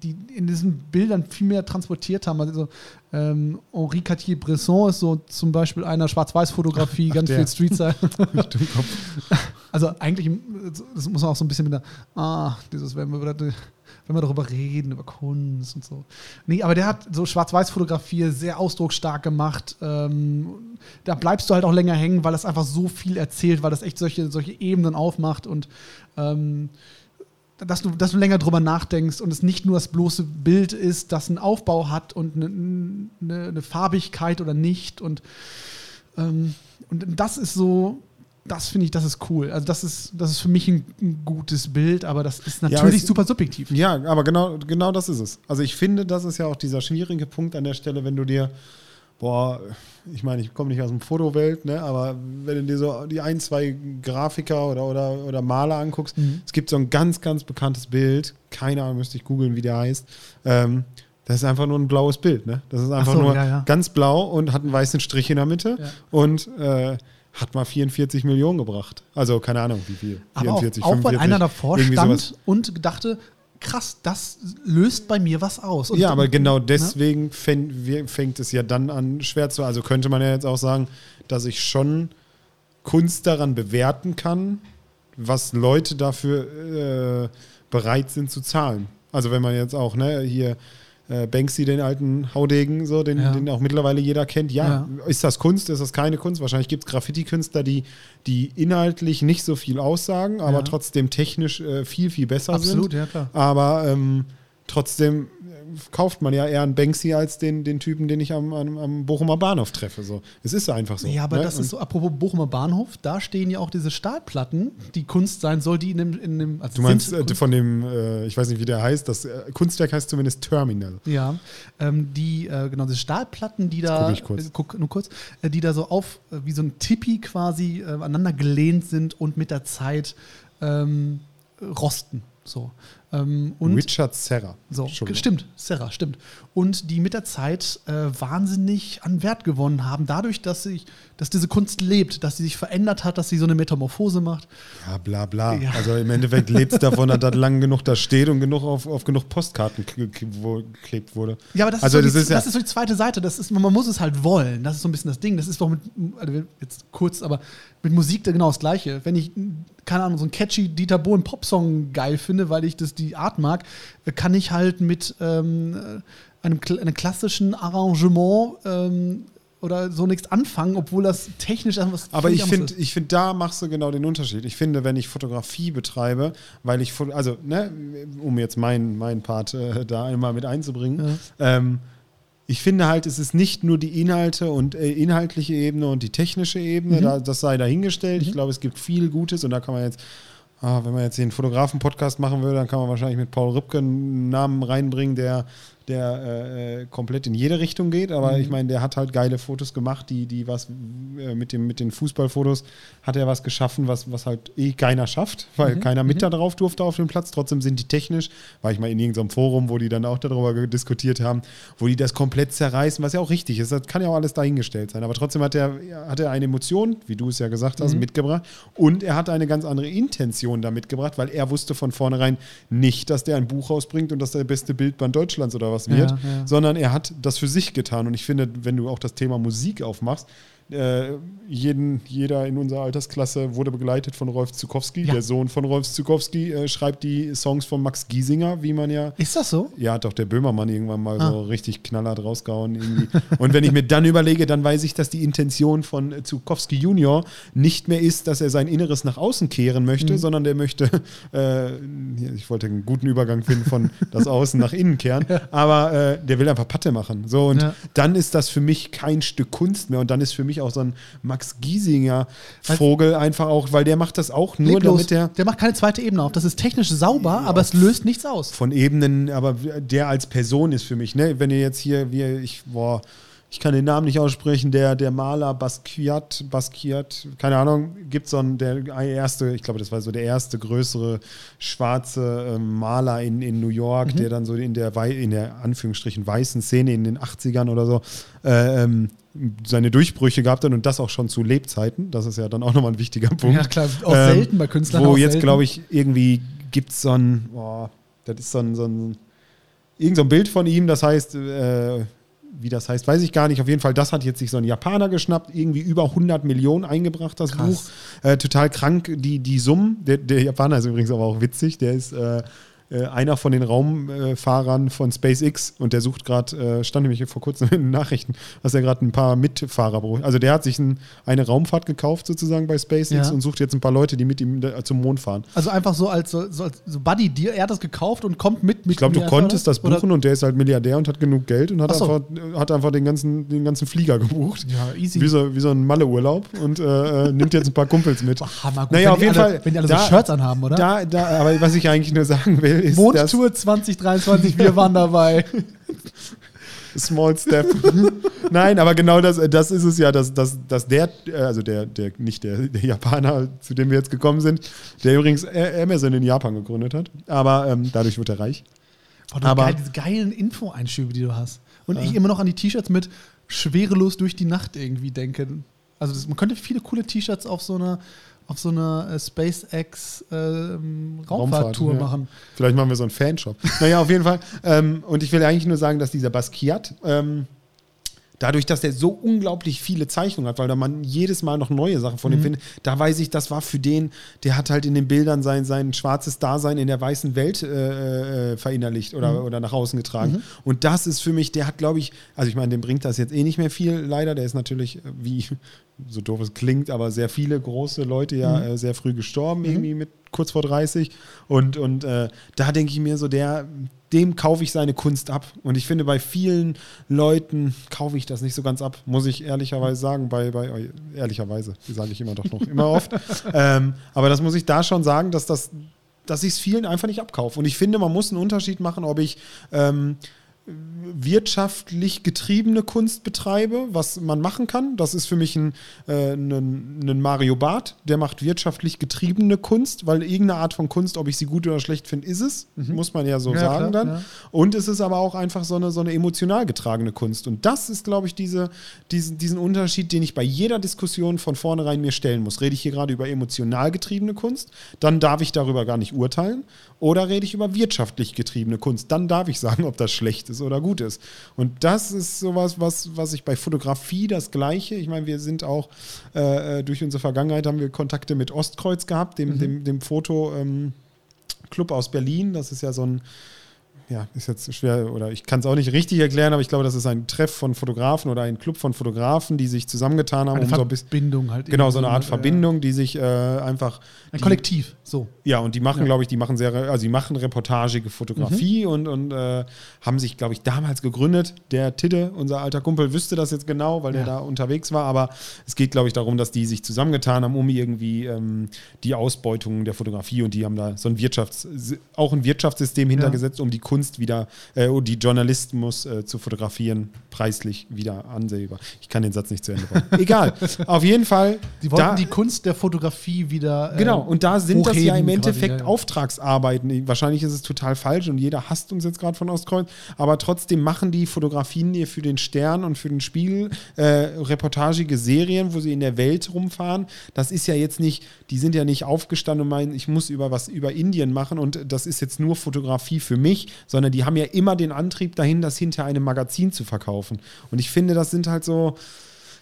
die in diesen Bildern viel mehr transportiert haben. Also ähm, Henri Cartier-Bresson ist so zum Beispiel einer Schwarz-Weiß-Fotografie, [LAUGHS] ganz der. viel Street-Style. [LAUGHS] Also eigentlich, das muss man auch so ein bisschen mit der, ah, dieses, wenn wir, wenn wir darüber reden, über Kunst und so. Nee, aber der hat so Schwarz-Weiß-Fotografie sehr ausdrucksstark gemacht. Ähm, da bleibst du halt auch länger hängen, weil das einfach so viel erzählt, weil das echt solche, solche Ebenen aufmacht und ähm, dass du, dass du länger drüber nachdenkst und es nicht nur das bloße Bild ist, das einen Aufbau hat und eine, eine, eine Farbigkeit oder nicht. Und, ähm, und das ist so, das finde ich, das ist cool. Also das ist, das ist für mich ein, ein gutes Bild, aber das ist natürlich es- super subjektiv. Ja, aber genau, genau das ist es. Also ich finde, das ist ja auch dieser schwierige Punkt an der Stelle, wenn du dir, boah, ich meine, ich komme nicht aus dem Fotowelt, ne, aber wenn du dir so die ein, zwei Grafiker oder, oder, oder Maler anguckst, Mhm. es gibt so ein ganz, ganz bekanntes Bild, keine Ahnung, müsste ich googeln, wie der heißt. Ähm, das ist einfach nur ein blaues Bild, ne? Das ist einfach so, nur ja, ja. ganz blau und hat einen weißen Strich in der Mitte Ja. und äh, hat mal 44 Millionen gebracht. Also keine Ahnung, wie viel. Aber auch, 44, auch weil 45, einer davor stand und dachte, krass, das löst bei mir was aus. Und ja, aber genau ne? deswegen fäng, wir- fängt es ja dann an, schwer zu. Also könnte man ja jetzt auch sagen, dass ich schon Kunst daran bewerten kann, was Leute dafür äh, bereit sind zu zahlen. Also wenn man jetzt auch, ne, hier äh, Banksy, den alten Haudegen, so, den, Ja. den auch mittlerweile jeder kennt, ja, ist das Kunst, ist das keine Kunst? Wahrscheinlich gibt es Graffiti-Künstler, die, die inhaltlich nicht so viel aussagen, aber Ja. trotzdem technisch äh, viel, viel besser sind. Absolut, ja klar. Aber ähm, trotzdem kauft man ja eher einen Banksy als den, den Typen, den ich am, am, am Bochumer Bahnhof treffe. So. Es ist einfach so. Ja, aber ne? das ist so, apropos Bochumer Bahnhof, da stehen ja auch diese Stahlplatten, die Kunst sein soll, die in dem, in dem also Du meinst äh, von dem, äh, ich weiß nicht, wie der heißt, das äh, Kunstwerk heißt zumindest Terminal. Ja, ähm, die, äh, genau, diese Stahlplatten, die da, guck ich kurz. Äh, guck nur kurz, äh, die da so auf, wie so ein Tipi quasi aneinander gelehnt sind und mit der Zeit ähm, rosten. So. Ähm, Richard Serra. so, stimmt, Serra, stimmt. Und die mit der Zeit äh, wahnsinnig an Wert gewonnen haben, dadurch, dass, sich, dass diese Kunst lebt, dass sie sich verändert hat, dass sie so eine Metamorphose macht. Ja, bla bla. Ja. Also im Endeffekt lebt es davon, dass das lang genug da steht und genug auf, auf genug Postkarten geklebt wurde. Ja, aber das, Also ist, so das die, ist ja- das ist so die zweite Seite. Das ist, man muss es halt wollen. Das ist so ein bisschen das Ding. Das ist doch mit, also jetzt kurz, aber mit Musik genau das Gleiche. Wenn ich, keine Ahnung, so einen catchy Dieter Bohlen Popsong geil finde, weil ich das die Art mag, äh, kann ich halt mit ähm, äh, einem, einem klassischen Arrangement ähm, oder so nichts anfangen, obwohl das technisch einfach was Aber ich finde, ich finde, da machst du genau den Unterschied. Ich finde, wenn ich Fotografie betreibe, weil ich, also, ne, um jetzt meinen mein Part äh, da einmal mit einzubringen, ähm, ich finde halt, es ist nicht nur die Inhalte und äh, inhaltliche Ebene und die technische Ebene, da, das sei dahingestellt. Ich glaube, es gibt viel Gutes und da kann man jetzt, ah, wenn man jetzt den Fotografen-Podcast machen würde, dann kann man wahrscheinlich mit Paul Rübke einen Namen reinbringen, der der äh, äh komplett in jede Richtung geht, aber mhm. ich meine, der hat halt geile Fotos gemacht, die, die was äh, mit, dem, mit den Fußballfotos hat er was geschaffen, was, was halt eh keiner schafft, weil mhm. keiner mit mhm. da drauf durfte auf dem Platz. Trotzdem sind die technisch, war ich mal in irgendeinem Forum, wo die dann auch darüber diskutiert haben, wo die das komplett zerreißen, was ja auch richtig ist. Das kann ja auch alles dahingestellt sein. Aber trotzdem hat er, hat er eine Emotion, wie du es ja gesagt hast, mhm. mitgebracht und er hat eine ganz andere Intention da mitgebracht, weil er wusste von vornherein nicht, dass der ein Buch rausbringt und dass der beste Bildband Deutschlands oder was wird, ja, ja. sondern er hat das für sich getan. Und ich finde, wenn du auch das Thema Musik aufmachst, äh, jeden, jeder in unserer Altersklasse wurde begleitet von Rolf Zukowski. Ja. Der Sohn von Rolf Zukowski äh, schreibt die Songs von Max Giesinger, wie man ja. Ist das so? Ja, hat doch der Böhmermann irgendwann mal ah. so richtig knallhart rausgehauen. Irgendwie. Und wenn ich mir dann überlege, dann weiß ich, dass die Intention von Zukowski Junior nicht mehr ist, dass er sein Inneres nach außen kehren möchte, mhm. sondern der möchte, äh, ich wollte einen guten Übergang finden von das Außen nach innen kehren, [LAUGHS] aber äh, der will einfach Patte machen. So, und ja. dann ist das für mich kein Stück Kunst mehr und dann ist für mich mich auch so ein Max Giesinger Vogel einfach auch, weil der macht das auch nur Leblos. damit der. Der macht keine zweite Ebene auf. Das ist technisch sauber, ja, aber es löst nichts aus. Von Ebenen, aber der als Person ist für mich, ne? Wenn ihr jetzt hier, wie ich, boah, ich kann den Namen nicht aussprechen, der, der Maler Basquiat, Basquiat, keine Ahnung, gibt so einen, der erste, ich glaube, das war so der erste größere schwarze äh, Maler in, in New York, mhm. der dann so in der, in der Anführungsstrichen weißen Szene in den 80ern oder so äh, ähm, seine Durchbrüche gehabt hat und das auch schon zu Lebzeiten. Das ist ja dann auch nochmal ein wichtiger Punkt. Ja, klar, auch ähm, selten bei Künstlern. Wo jetzt, glaube ich, irgendwie gibt es so ein, oh, das ist so ein, so ein, irgend so ein Bild von ihm, das heißt, äh, wie das heißt, weiß ich gar nicht. Auf jeden Fall, das hat jetzt sich so ein Japaner geschnappt, irgendwie über 100 Millionen eingebracht, das Krass. Buch. Äh, total krank, die, die Summen. Der, der, Japaner ist übrigens aber auch witzig, der ist äh, äh, einer von den Raumfahrern von SpaceX und der sucht gerade, äh, stand nämlich vor kurzem [LAUGHS] in den Nachrichten, dass er gerade ein paar Mitfahrer braucht. Also der hat sich ein, eine Raumfahrt gekauft sozusagen bei SpaceX ja. und sucht jetzt ein paar Leute, die mit ihm zum Mond fahren. Also einfach so als so, so, so Buddy, die, er hat das gekauft und kommt mit. mit ich glaube, du konntest das buchen oder? und der ist halt Milliardär und hat genug Geld und hat, so. einfach, hat einfach den ganzen, den ganzen Flieger gebucht. Ja, easy. Wie so, wie so ein Malle-Urlaub und äh, äh nimmt jetzt ein paar Kumpels mit. Boah, hammer, gut, naja, auf jeden alle, Fall. Wenn die alle da, so Shirts anhaben, oder? Da, da, aber was ich eigentlich nur [LAUGHS] sagen will, ist. Mondtour 2023, wir waren dabei. [LAUGHS] Small Step. [LAUGHS] Nein, aber genau das, das ist es ja, dass, dass, dass der, also der, der, nicht der, [LAUGHS] der Japaner, zu dem wir jetzt gekommen sind, der übrigens Amazon in Japan gegründet hat, aber ähm, dadurch wird er reich. Oh, aber geil, diese geilen Info-Einschübe, die du hast. Und äh. ich immer noch an die T-Shirts mit schwerelos durch die Nacht irgendwie denke. Also das, man könnte viele coole T-Shirts auf so einer auf so einer äh, SpaceX ähm, Raumfahrttour ja. machen. Vielleicht machen wir so einen Fanshop. naja, auf jeden Fall. Ähm, und ich will eigentlich nur sagen, dass dieser Basquiat ähm, dadurch, dass er so unglaublich viele Zeichnungen hat, weil da man jedes Mal noch neue Sachen von mhm. ihm findet, da weiß ich, das war für den, der hat halt in den Bildern sein, sein schwarzes Dasein in der weißen Welt äh, äh, verinnerlicht oder, mhm. oder nach außen getragen. Mhm. Und das ist für mich, der hat, glaube ich, also ich meine, dem bringt das jetzt eh nicht mehr viel, leider. Der ist natürlich, wie [LAUGHS] so doof es klingt, aber sehr viele große Leute ja mhm. äh, sehr früh gestorben, mhm. irgendwie mit kurz vor 30. Und, und äh, da denke ich mir so, der, dem kaufe ich seine Kunst ab. Und ich finde, bei vielen Leuten kaufe ich das nicht so ganz ab, muss ich ehrlicherweise sagen. Bei, bei äh, ehrlicherweise, die sage ich immer doch noch immer oft. [LAUGHS] ähm, aber das muss ich da schon sagen, dass das, dass ich es vielen einfach nicht abkaufe. Und ich finde, man muss einen Unterschied machen, ob ich ähm, wirtschaftlich getriebene Kunst betreibe, was man machen kann. Das ist für mich ein, äh, ein, ein, Mario Barth, der macht wirtschaftlich getriebene Kunst, weil irgendeine Art von Kunst, ob ich sie gut oder schlecht finde, ist es, mhm. muss man ja so ja, sagen klar, dann. Ja. Und es ist aber auch einfach so eine, so eine emotional getragene Kunst. Und das ist, glaube ich, diese, diesen, diesen Unterschied, den ich bei jeder Diskussion von vornherein mir stellen muss. Rede ich hier gerade über emotional getriebene Kunst, dann darf ich darüber gar nicht urteilen. Oder rede ich über wirtschaftlich getriebene Kunst, dann darf ich sagen, ob das schlecht ist oder gut ist. Und das ist sowas, was, was ich bei Fotografie das Gleiche. Ich meine, wir sind auch äh, durch unsere Vergangenheit haben wir Kontakte mit Ostkreuz gehabt, dem, mhm. dem, dem Foto. Ähm, Club aus Berlin. Das ist ja so ein ja, ist jetzt schwer oder ich kann es auch nicht richtig erklären, aber ich glaube, das ist ein Treff von Fotografen oder ein Club von Fotografen, die sich zusammengetan haben, eine um Verbindung so ein halt. Genau, so eine Art Verbindung, die sich äh, einfach. Ein die, Kollektiv, so. Ja, und die machen, ja. glaube ich, die machen sehr, also die machen reportagige Fotografie mhm. und, und äh, haben sich, glaube ich, damals gegründet. Der Tidde, unser alter Kumpel, wüsste das jetzt genau, weil ja. der da unterwegs war, aber es geht, glaube ich, darum, dass die sich zusammengetan haben, um irgendwie ähm, die Ausbeutung der Fotografie und die haben da so ein Wirtschafts-, auch ein Wirtschaftssystem hintergesetzt, ja. um die Kunst wieder, äh, die Journalismus äh, zu fotografieren, preislich wieder ansehbar. Ich kann den Satz nicht zu Ende bringen. [LAUGHS] Egal. Auf jeden Fall. Die wollten da- die Kunst der Fotografie wieder. äh, Genau, und da sind das ja im Endeffekt quasi, ja. Auftragsarbeiten. Wahrscheinlich ist es total falsch und jeder hasst uns jetzt gerade von Ostkreuz, aber trotzdem machen die Fotografien dir für den Stern und für den Spiegel äh, reportagige Serien, wo sie in der Welt rumfahren. Das ist ja jetzt nicht, die sind ja nicht aufgestanden und meinen, ich muss über was über Indien machen und das ist jetzt nur Fotografie für mich, sondern die haben ja immer den Antrieb dahin, das hinter einem Magazin zu verkaufen. Und ich finde, das sind halt so.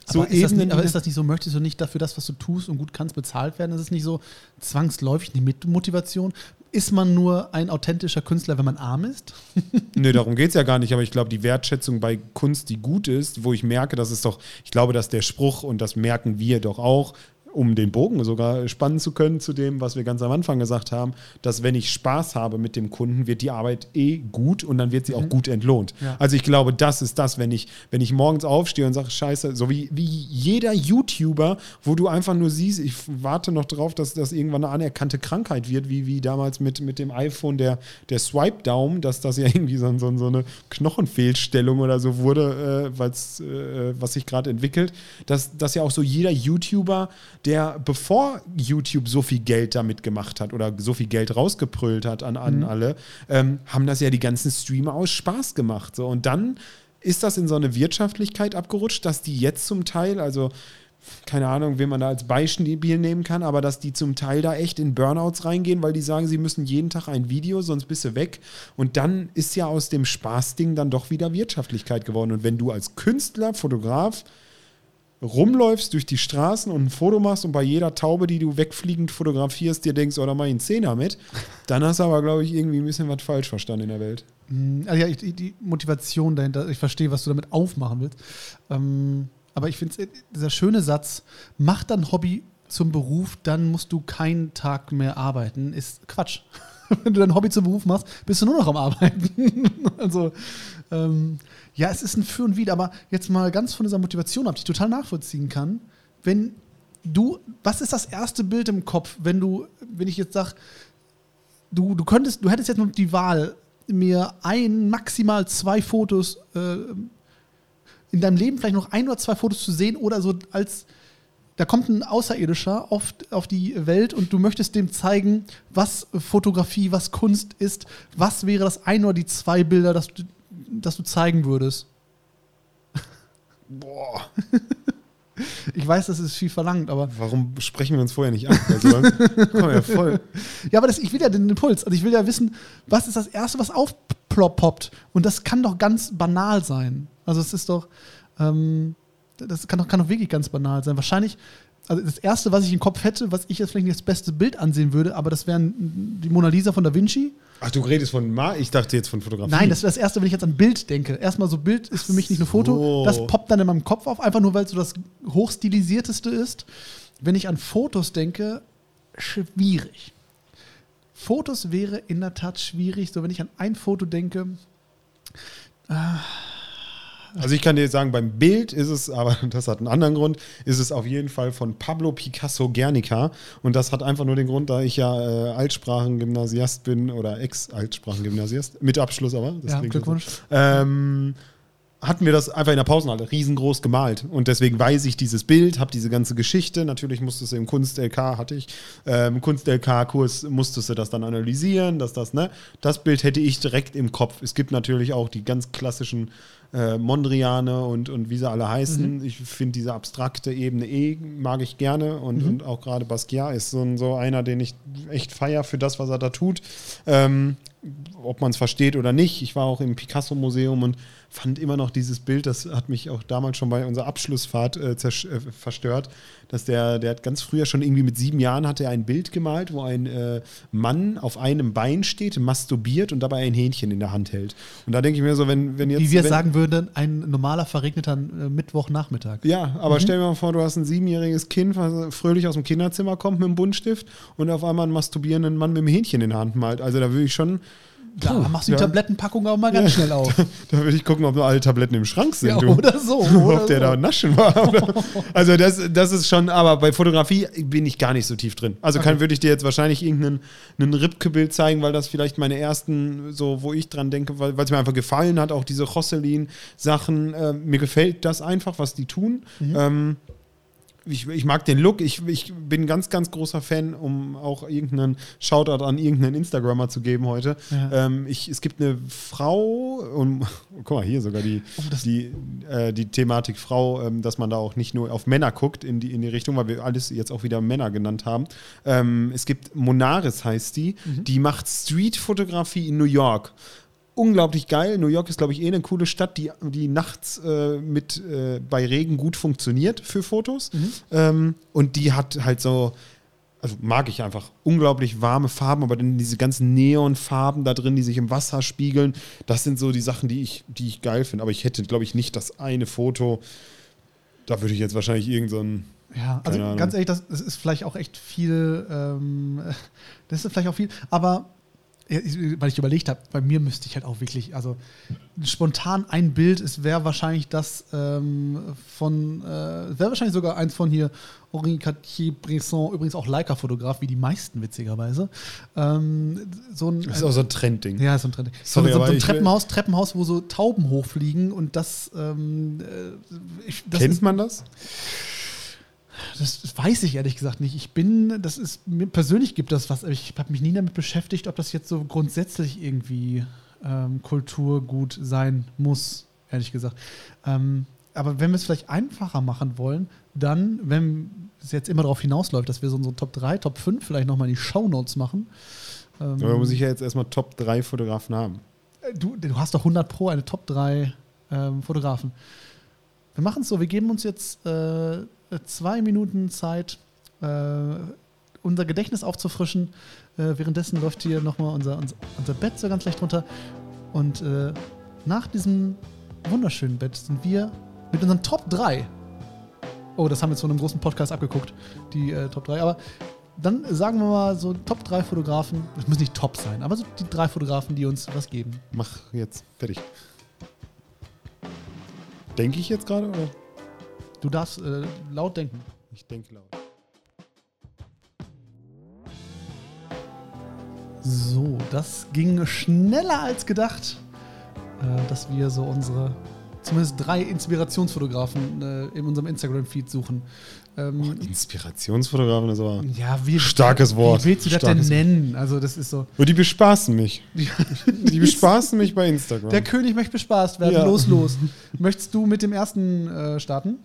So aber, ist das Ebenen, nicht, aber ist das nicht so, möchtest du nicht dafür das, was du tust und gut kannst, bezahlt werden? Ist es nicht so zwangsläufig eine Mitmotivation? Ist man nur ein authentischer Künstler, wenn man arm ist? [LAUGHS] Nö, darum geht es ja gar nicht, aber ich glaube, die Wertschätzung bei Kunst, die gut ist, wo ich merke, das ist doch, ich glaube, dass der Spruch, und das merken wir doch auch, um den Bogen sogar spannen zu können zu dem, was wir ganz am Anfang gesagt haben, dass wenn ich Spaß habe mit dem Kunden, wird die Arbeit eh gut und dann wird sie auch gut entlohnt. Ja. Also ich glaube, das ist das, wenn ich, wenn ich morgens aufstehe und sage, scheiße, so wie, wie jeder YouTuber, wo du einfach nur siehst, ich warte noch drauf, dass das irgendwann eine anerkannte Krankheit wird, wie, wie damals mit, mit dem iPhone der, der Swipe-Daumen, dass das ja [LAUGHS] irgendwie so, so, so eine Knochenfehlstellung oder so wurde, äh, äh, was sich gerade entwickelt, dass, dass ja auch so jeder YouTuber, der bevor YouTube so viel Geld damit gemacht hat oder so viel Geld rausgebrüllt hat an, an alle, ähm, haben das ja die ganzen Streamer aus Spaß gemacht. So. Und dann ist das in so eine Wirtschaftlichkeit abgerutscht, dass die jetzt zum Teil, also keine Ahnung, wen man da als Beispiel nehmen kann, aber dass die zum Teil da echt in Burnouts reingehen, weil die sagen, sie müssen jeden Tag ein Video, sonst bist du weg. Und dann ist ja aus dem Spaßding dann doch wieder Wirtschaftlichkeit geworden. Und wenn du als Künstler, Fotograf rumläufst durch die Straßen und ein Foto machst und bei jeder Taube, die du wegfliegend fotografierst, dir denkst, oh, da mach ich einen Zehner mit, dann hast du aber, glaube ich, irgendwie ein bisschen was falsch verstanden in der Welt. Mm, Also ja, ich, die- Motivation dahinter, ich verstehe, was du damit aufmachen willst. Ähm, aber ich finde, dieser schöne Satz, mach dein Hobby zum Beruf, dann musst du keinen Tag mehr arbeiten, ist Quatsch. [LAUGHS] Wenn du dein Hobby zum Beruf machst, bist du nur noch am Arbeiten. [LAUGHS] also, ähm, ja, es ist ein Für und Wider, aber jetzt mal ganz von dieser Motivation ab, die ich total nachvollziehen kann. Wenn du, was ist das erste Bild im Kopf, wenn du, wenn ich jetzt sage, du, du könntest, du hättest jetzt nur die Wahl, mir ein, maximal zwei Fotos äh, in deinem Leben vielleicht noch ein oder zwei Fotos zu sehen oder so als da kommt ein Außerirdischer auf, auf die Welt und du möchtest dem zeigen, was Fotografie, was Kunst ist. Was wäre das ein oder die zwei Bilder, das das du zeigen würdest? Boah, [LAUGHS] Ich weiß, das ist viel verlangt, aber warum sprechen wir uns vorher nicht ab? Also, komm ja voll. [LAUGHS] Ja, aber das, ich will ja den Impuls. Also ich will ja wissen, was ist das Erste, was aufploppt. Und das kann doch ganz banal sein. Also es ist doch, ähm, das kann doch, kann doch wirklich ganz banal sein. Wahrscheinlich, also das Erste, was ich im Kopf hätte, was ich jetzt vielleicht nicht das beste Bild ansehen würde, aber das wären die Mona Lisa von Da Vinci. Ach, du redest von Ma Ich dachte jetzt von Fotografie. Nein, das wäre das Erste, wenn ich jetzt an Bild denke. Erstmal so Bild ist für mich nicht nur Foto. so. Das poppt dann in meinem Kopf auf, einfach nur, weil es so das hochstilisierteste ist. Wenn ich an Fotos denke, schwierig. Fotos wäre in der Tat schwierig. So, wenn ich an ein Foto denke, Also ich kann dir sagen, beim Bild ist es, aber [LAUGHS] das hat einen anderen Grund, ist es auf jeden Fall von Pablo Picasso Guernica. Und das hat einfach nur den Grund, da ich ja äh, Altsprachengymnasiast bin oder Ex-Altsprachengymnasiast, mit Abschluss aber. das Ja, Glückwunsch. Ähm, hatten wir das einfach in der Pausenhalle riesengroß gemalt. Und deswegen weiß ich dieses Bild, habe diese ganze Geschichte. Natürlich musstest du im Kunst-LK, hatte ich, ähm, Kunst-LK-Kurs musstest du das dann analysieren, dass das, ne? Das Bild hätte ich direkt im Kopf. Es gibt natürlich auch die ganz klassischen äh, Mondriane und, und wie sie alle heißen. Ich finde diese abstrakte Ebene eh, mag ich gerne. Und, und auch gerade Basquiat ist so, so einer, den ich echt feier für das, was er da tut. Ähm, ob man es versteht oder nicht. Ich war auch im Picasso-Museum und fand immer noch dieses Bild, das hat mich auch damals schon bei unserer Abschlussfahrt äh, äh, verstört, dass der, der hat ganz früher schon irgendwie mit sieben Jahren hatte er ein Bild gemalt, wo ein äh, Mann auf einem Bein steht, masturbiert und dabei ein Hähnchen in der Hand hält. Und da denke ich mir so, wenn, wenn jetzt... wie wir wenn, sagen würden, ein normaler verregneter äh, Mittwochnachmittag. ja, aber stell dir mal vor, du hast ein siebenjähriges Kind, was fröhlich aus dem Kinderzimmer kommt mit einem Buntstift und auf einmal einen masturbierenden Mann mit einem Hähnchen in der Hand malt. Also da würde ich schon Da Puh, machst du die ja. Tablettenpackung auch mal ganz schnell auf. [LAUGHS] Da würde ich gucken, ob noch alle Tabletten im Schrank sind. Ja, oder so. [LAUGHS] Oder ob der so. da naschen war. [LAUGHS] Also das, das ist schon, aber bei Fotografie bin ich gar nicht so tief drin. Also kann, Okay. würde ich dir jetzt wahrscheinlich irgendein ein Ripke-Bild zeigen, weil das vielleicht meine ersten, so wo ich dran denke, weil es mir einfach gefallen hat, auch diese Rosselin-Sachen. Äh, mir gefällt das einfach, was die tun. Mhm. Ähm, ich, ich mag den Look. Ich, ich bin ein ganz, ganz großer Fan, um auch irgendeinen Shoutout an irgendeinen Instagrammer zu geben heute. Ja. Ähm, ich, es gibt eine Frau, und [LAUGHS] guck mal, hier sogar die, Oh, die, äh, die Thematik Frau, ähm, dass man da auch nicht nur auf Männer guckt in die, in die Richtung, weil wir alles jetzt auch wieder Männer genannt haben. Ähm, es gibt Monaris, heißt die, Mhm. die macht Street-Fotografie in New York unglaublich geil. New York ist, glaube ich, eh eine coole Stadt, die, die nachts äh, mit äh, bei Regen gut funktioniert für Fotos. Ähm, und die hat halt so, also mag ich einfach, unglaublich warme Farben, aber dann diese ganzen Neonfarben da drin, die sich im Wasser spiegeln. Das sind so die Sachen, die ich, die ich geil finde. Aber ich hätte, glaube ich, nicht das eine Foto. Da würde ich jetzt wahrscheinlich irgend so Ja, also ganz ehrlich, das, das ist vielleicht auch echt viel, ähm, [LAUGHS] das ist vielleicht auch viel, aber weil ich überlegt habe, bei mir müsste ich halt auch wirklich, also spontan ein Bild, es wäre wahrscheinlich das ähm, von, äh, wäre wahrscheinlich sogar eins von hier Henri Cartier-Bresson, übrigens auch Leica-Fotograf, wie die meisten witzigerweise. Ähm, so ein, Das ist auch so ein Trendding. ja, so ein Trend. Sorry, so, so, so ein Treppenhaus, Treppenhaus, wo so Tauben hochfliegen und das, ähm, äh, ich, das Kennt ist, man das? Das weiß ich ehrlich gesagt nicht. Ich bin, das ist, mir persönlich gibt das was, aber ich habe mich nie damit beschäftigt, ob das jetzt so grundsätzlich irgendwie ähm, Kulturgut sein muss, ehrlich gesagt. Ähm, aber wenn wir es vielleicht einfacher machen wollen, dann, wenn es jetzt immer darauf hinausläuft, dass wir so unsere Top 3, Top 5 vielleicht nochmal in die Shownotes machen. Ähm, Aber da muss ich ja jetzt erstmal Top 3 Fotografen haben. Du, du hast doch 100 Pro eine Top 3 ähm, Fotografen. Wir machen es so, wir geben uns jetzt äh, zwei Minuten Zeit, äh, unser Gedächtnis aufzufrischen. Äh, währenddessen läuft hier nochmal unser, unser, Bett so ganz leicht runter. Und äh, nach diesem wunderschönen Bett sind wir mit unseren Top 3. Oh, das haben wir jetzt von einem großen Podcast abgeguckt, die äh, Top 3. Aber dann sagen wir mal so Top 3 Fotografen. Es muss nicht top sein, aber so die drei Fotografen, die uns was geben. Mach jetzt. Fertig. Denke ich jetzt gerade oder? Du darfst äh, laut denken. Ich denke laut. So, das ging schneller als gedacht, äh, dass wir so unsere zumindest drei Inspirationsfotografen äh, in unserem Instagram-Feed suchen. Ähm, Inspirationsfotografen ist aber. ja, wie, Starkes Wort. Wie willst du das denn nennen? Also, das ist so. Und die bespaßen mich. [LAUGHS] Die bespaßen mich bei Instagram. Der König möchte bespaßt werden. Ja. Los, los. Möchtest du mit dem ersten äh, starten?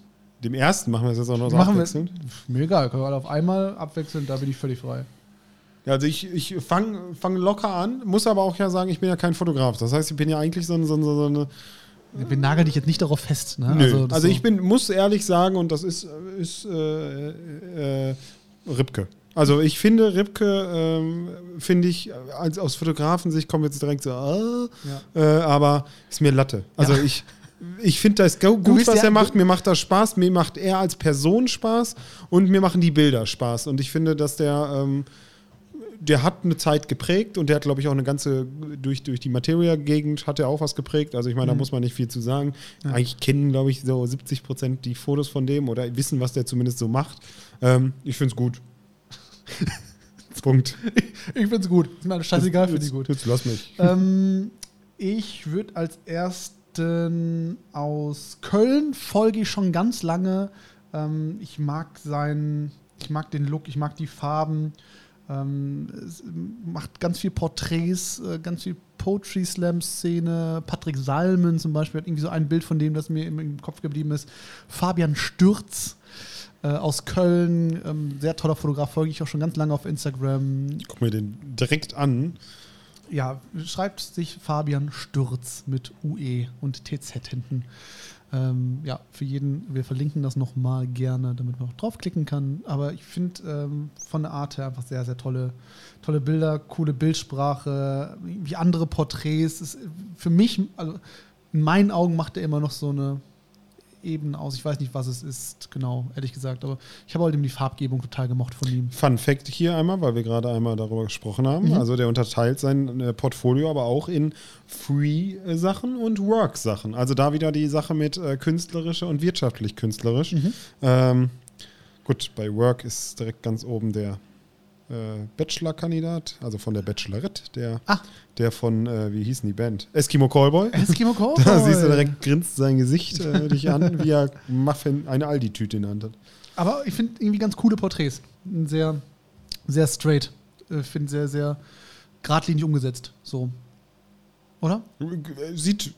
Dem ersten machen wir es jetzt auch noch so Machen wir. abwechselnd. Mir egal, können wir alle auf einmal abwechseln, da bin ich völlig frei. Ja, also ich, ich fange fang locker an, muss aber auch ja sagen, ich bin ja kein Fotograf. Das heißt, ich bin ja eigentlich so, eine- so, so eine. Wir nageln dich jetzt nicht darauf fest. Ne? Nö. Also, das so- ich bin, muss ehrlich sagen, und das ist, ist äh, äh, Ripke. Also ich finde, Ripke, ähm, finde ich, als aus Fotografensicht kommt jetzt direkt so, äh, Ja. äh, aber ist mir Latte. Also Ja. ich, ich finde das gut, was er macht. Mir macht das Spaß. Mir macht er als Person Spaß und mir machen die Bilder Spaß. Und ich finde, dass der, ähm, der hat eine Zeit geprägt und der hat, glaube ich, auch eine ganze, durch, durch die Materia-Gegend hat er auch was geprägt. Also ich meine, da Mhm. muss man nicht viel zu sagen. Ja. Eigentlich kennen, glaube ich, so 70 Prozent die Fotos von dem oder wissen, was der zumindest so macht. Ähm, ich finde es gut. [LAUGHS] Punkt. Ich find's gut. Ist mir scheißegal, finde ich gut. Jetzt lass mich. ähm, ich würde als ersten aus Köln folge ich schon ganz lange. Ähm, ich mag sein, ich mag den Look, ich mag die Farben. Ähm, macht ganz viel Porträts, äh, ganz viel Poetry Slam Szene. Patrick Salmen zum Beispiel hat irgendwie so ein Bild von dem, das mir im, im Kopf geblieben ist. Fabian Stürz äh, aus Köln, ähm, sehr toller Fotograf, folge ich auch schon ganz lange auf Instagram. Guck mir den direkt an. Ja, schreibt sich Fabian Stürz mit UE und TZ hinten. Ähm, ja, für jeden, wir verlinken das nochmal gerne, damit man auch draufklicken kann. Aber ich finde ähm, von der Art her einfach sehr, sehr tolle, tolle Bilder, coole Bildsprache, wie andere Porträts. Es, für mich, also in meinen Augen macht er immer noch so eine Farbebenen aus. Ich weiß nicht, was es ist, genau, ehrlich gesagt. Aber ich habe halt eben die Farbgebung total gemocht von ihm. Fun Fact hier einmal, weil wir gerade einmal darüber gesprochen haben. Mhm. Also der unterteilt sein äh, Portfolio aber auch in Free-Sachen und Work-Sachen. Also da wieder die Sache mit äh, künstlerische und wirtschaftlich künstlerisch. Mhm. Ähm, gut, bei Work ist direkt ganz oben der äh, Bachelor-Kandidat, also von der Bachelorette, der, Ah. der von, äh, wie hieß denn die Band? Eskimo Callboy. Eskimo Cowboy. [LAUGHS] Da siehst du direkt, grinst sein Gesicht äh, dich an, wie er Muffin, eine Aldi-Tüte in der Hand hat. Aber ich finde irgendwie ganz coole Porträts. Sehr, sehr straight. Ich finde sehr, sehr geradlinig umgesetzt. So. Oder? Sieht,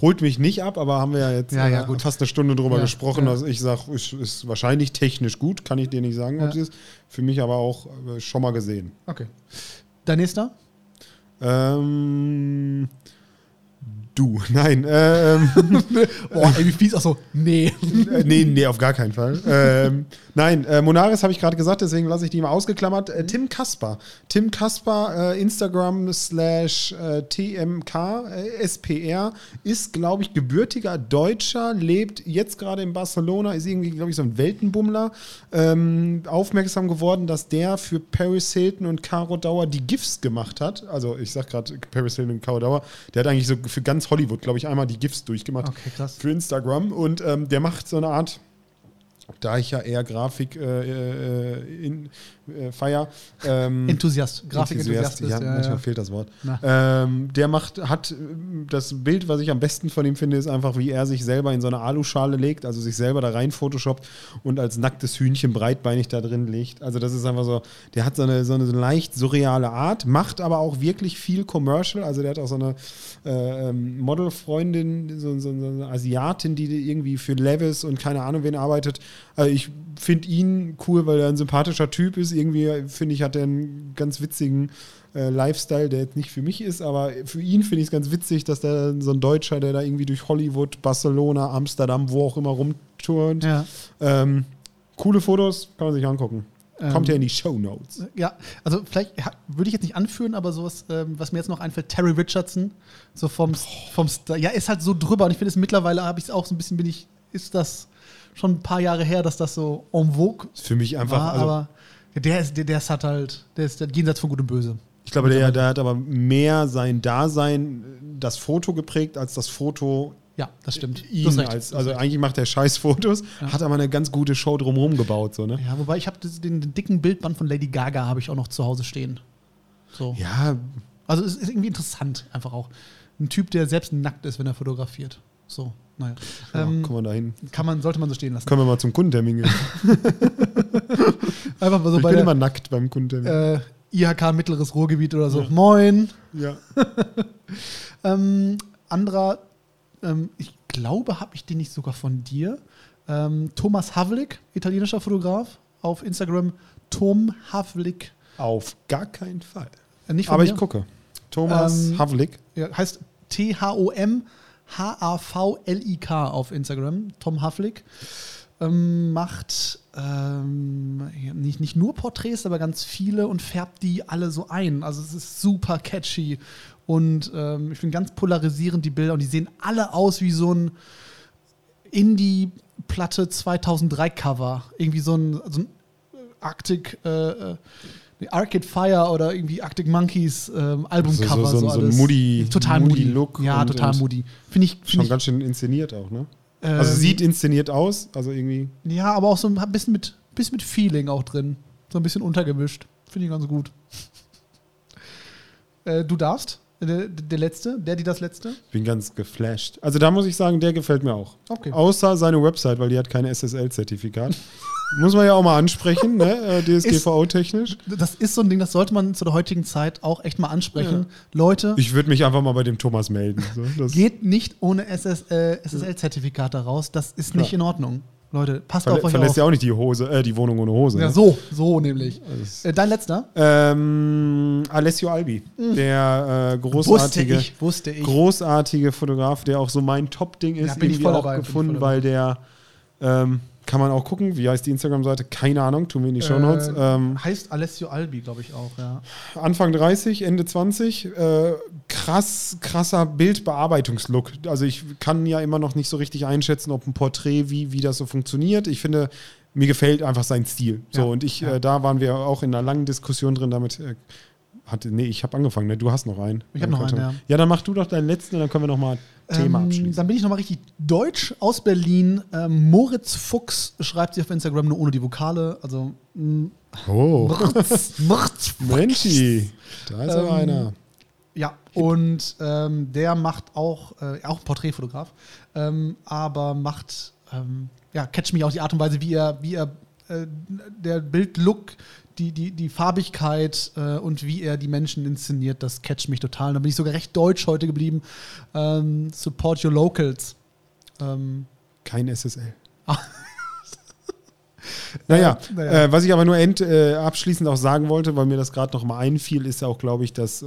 holt mich nicht ab, aber haben wir ja jetzt Ja, ja, äh, gut. fast eine Stunde drüber Ja, gesprochen. Also ich sage, ist, ist wahrscheinlich technisch gut, kann ich dir nicht sagen, ob es ist. Für mich aber auch äh, schon mal gesehen. Okay. Dein nächster? Ähm, du, nein, ähm, [LAUGHS] Boah, ey, wie fies. Achso, nee. äh, nee, nee, auf gar keinen Fall. ähm, nein, äh, Monaris habe ich gerade gesagt, deswegen lasse ich die mal ausgeklammert. Äh, Tim Kasper. Tim Kasper, äh, Instagram slash äh, TMK, äh, SPR, ist, glaube ich, gebürtiger Deutscher, lebt jetzt gerade in Barcelona, ist irgendwie, glaube ich, so ein Weltenbummler. Ähm, aufmerksam geworden, dass der für Paris Hilton und Caro Dauer die GIFs gemacht hat. Also, ich sag gerade Paris Hilton und Caro Dauer. Der hat eigentlich so für ganz Hollywood, glaube ich, einmal die GIFs durchgemacht Okay, krass. für Instagram und ähm, der macht so eine Art, da ich ja eher Grafik äh, äh, in, äh, feier, ähm, Enthusiast. Grafikenthusiast ja, ja, manchmal ja. fehlt das Wort. Ähm, der macht, hat äh, das Bild, was ich am besten von ihm finde, ist einfach, wie er sich selber in so eine Aluschale legt, also sich selber da rein photoshoppt und als nacktes Hühnchen breitbeinig da drin legt. Also das ist einfach so, der hat so eine, so eine leicht surreale Art, macht aber auch wirklich viel Commercial. Also der hat auch so eine äh, ähm, Modelfreundin, so, so, so eine Asiatin, die irgendwie für Levis und keine Ahnung wen arbeitet. Also ich finde ihn cool, weil er ein sympathischer Typ ist. Irgendwie finde ich, hat er einen ganz witzigen äh, Lifestyle, der jetzt nicht für mich ist, aber für ihn finde ich es ganz witzig, dass der so ein Deutscher, der da irgendwie durch Hollywood, Barcelona, Amsterdam, wo auch immer rumturnt. Ja. Ähm, coole Fotos, kann man sich angucken. Kommt Ähm, ja in die Show Notes. Ja, also vielleicht würde ich jetzt nicht anführen, aber sowas, ähm, was mir jetzt noch einfällt, Terry Richardson, so vom, vom Star, ja, ist halt so drüber und ich finde es mittlerweile habe ich es auch so ein bisschen, bin ich, ist das schon ein paar Jahre her, dass das so en vogue Ist für mich einfach, war, also, aber der ist, der, der ist halt halt, der ist der jenseits von Gut und Böse. ich glaube, der, der hat aber mehr sein Dasein, das Foto geprägt, als das Foto Ja, das stimmt. Ihn als, also eigentlich macht er scheiß Fotos, Ja. hat aber eine ganz gute Show drumherum gebaut, so, ne? Ja, wobei ich habe den, den dicken Bildband von Lady Gaga habe ich auch noch zu Hause stehen. So. Ja, Also es ist irgendwie interessant, einfach auch. Ein Typ, der selbst nackt ist, wenn er fotografiert. So, naja. Ähm, kommen wir da hin. kann man, sollte man so stehen lassen. Können wir mal zum Kundentermin gehen. [LAUGHS] Einfach mal so ich bei bin der immer nackt beim Kundentermin. äh, IHK Mittleres Ruhrgebiet oder so. Ja. Moin. ja. [LAUGHS] Ähm, anderer, ähm, ich glaube, habe ich den nicht sogar von dir. Ähm, Thomas Havlik, italienischer Fotograf, auf Instagram. Tom Havlik. Auf gar keinen Fall. Äh, nicht von Aber mir. ich gucke. Thomas Ähm, Havlik. Ja, heißt T-H-O-M H-A-V-L-I-K auf Instagram. Tom Havlik. Ähm, macht ähm, nicht, nicht nur Porträts, aber ganz viele und färbt die alle so ein. Also es ist super catchy und ähm, ich finde ganz polarisierend die Bilder und die sehen alle aus wie so ein Indie-Platte 2003 Cover. Irgendwie so ein, so ein Arctic äh, äh, Arcade Fire oder irgendwie Arctic Monkeys ähm, Albumcover. So- so- so ein- so ein alles. moody- total moody moody Look Ja, und- total und moody. Finde ich, Schon find ich ganz schön inszeniert auch, ne? ähm, Also sieht inszeniert aus, also irgendwie. ja, aber auch so ein bisschen mit, bisschen mit Feeling auch drin. So ein bisschen untergemischt. Finde ich ganz gut. [LAUGHS] äh, du darfst. Der, der letzte, der, die das letzte. Bin ganz geflasht. Also da muss ich sagen, der gefällt mir auch. Okay. Außer seine Website, weil die hat kein SSL-Zertifikat. [LAUGHS] muss man ja auch mal ansprechen, ne? Äh, DSGVO-technisch. Das ist so ein Ding, das sollte man zu der heutigen Zeit auch echt mal ansprechen. Leute, Ich würde mich einfach mal bei dem Thomas melden. So, geht nicht ohne SS, äh, SSL-Zertifikat da raus. Das ist nicht Klar. in Ordnung. Leute, passt verlä auf euch verlässt auf. ja auch nicht die Hose, äh, die Wohnung ohne Hose. Ja, ne? so, so nämlich. Das- Äh, dein letzter? Ähm, Alessio Albi, der äh, großartige, Wusste ich, wusste ich. großartige Fotograf, der auch so mein Top-Ding ist, Ja, bin ich voll auch dabei, bin ich gefunden, voll weil der ähm, Kann man auch gucken. Wie heißt die Instagram-Seite? Keine Ahnung, tun wir in die Shownotes. Äh, Ähm, heißt Alessio Albi, glaube ich auch, ja. Anfang 30, Ende 20. Äh, krass, krasser Bildbearbeitungslook. Also ich kann ja immer noch nicht so richtig einschätzen, ob ein Porträt, wie, wie das so funktioniert. Ich finde, mir gefällt einfach sein Stil. So, Ja, und ich, ja. äh, da waren wir auch in einer langen Diskussion drin damit. Äh, hatte, nee, ich habe angefangen, ne? Du hast noch einen. Ich hab noch einen, ja. Ja, dann mach du doch deinen letzten und dann können wir nochmal Thema Ähm, abschließen. Dann bin ich nochmal richtig deutsch aus Berlin. Ähm, Moritz Fuchs schreibt sich auf Instagram nur ohne die Vokale. Also mm, Oh, Moritz, Moritz [LAUGHS] Menschi. Da ist aber Ähm, einer. Ja, und ähm, der macht auch, äh, auch Porträtfotograf, ähm, aber macht, ähm, ja, catcht mich auch die Art und Weise, wie er, wie er äh, der Bildlook, die, die, die Farbigkeit äh, und wie er die Menschen inszeniert, das catcht mich total. Da bin ich sogar recht deutsch heute geblieben. Ähm, support your locals. Ähm, Kein SSL. Ah. [LAUGHS] Naja, Äh, naja. Äh, was ich aber nur end, äh, abschließend auch sagen wollte, weil mir das gerade noch mal einfiel, ist auch, glaube ich, dass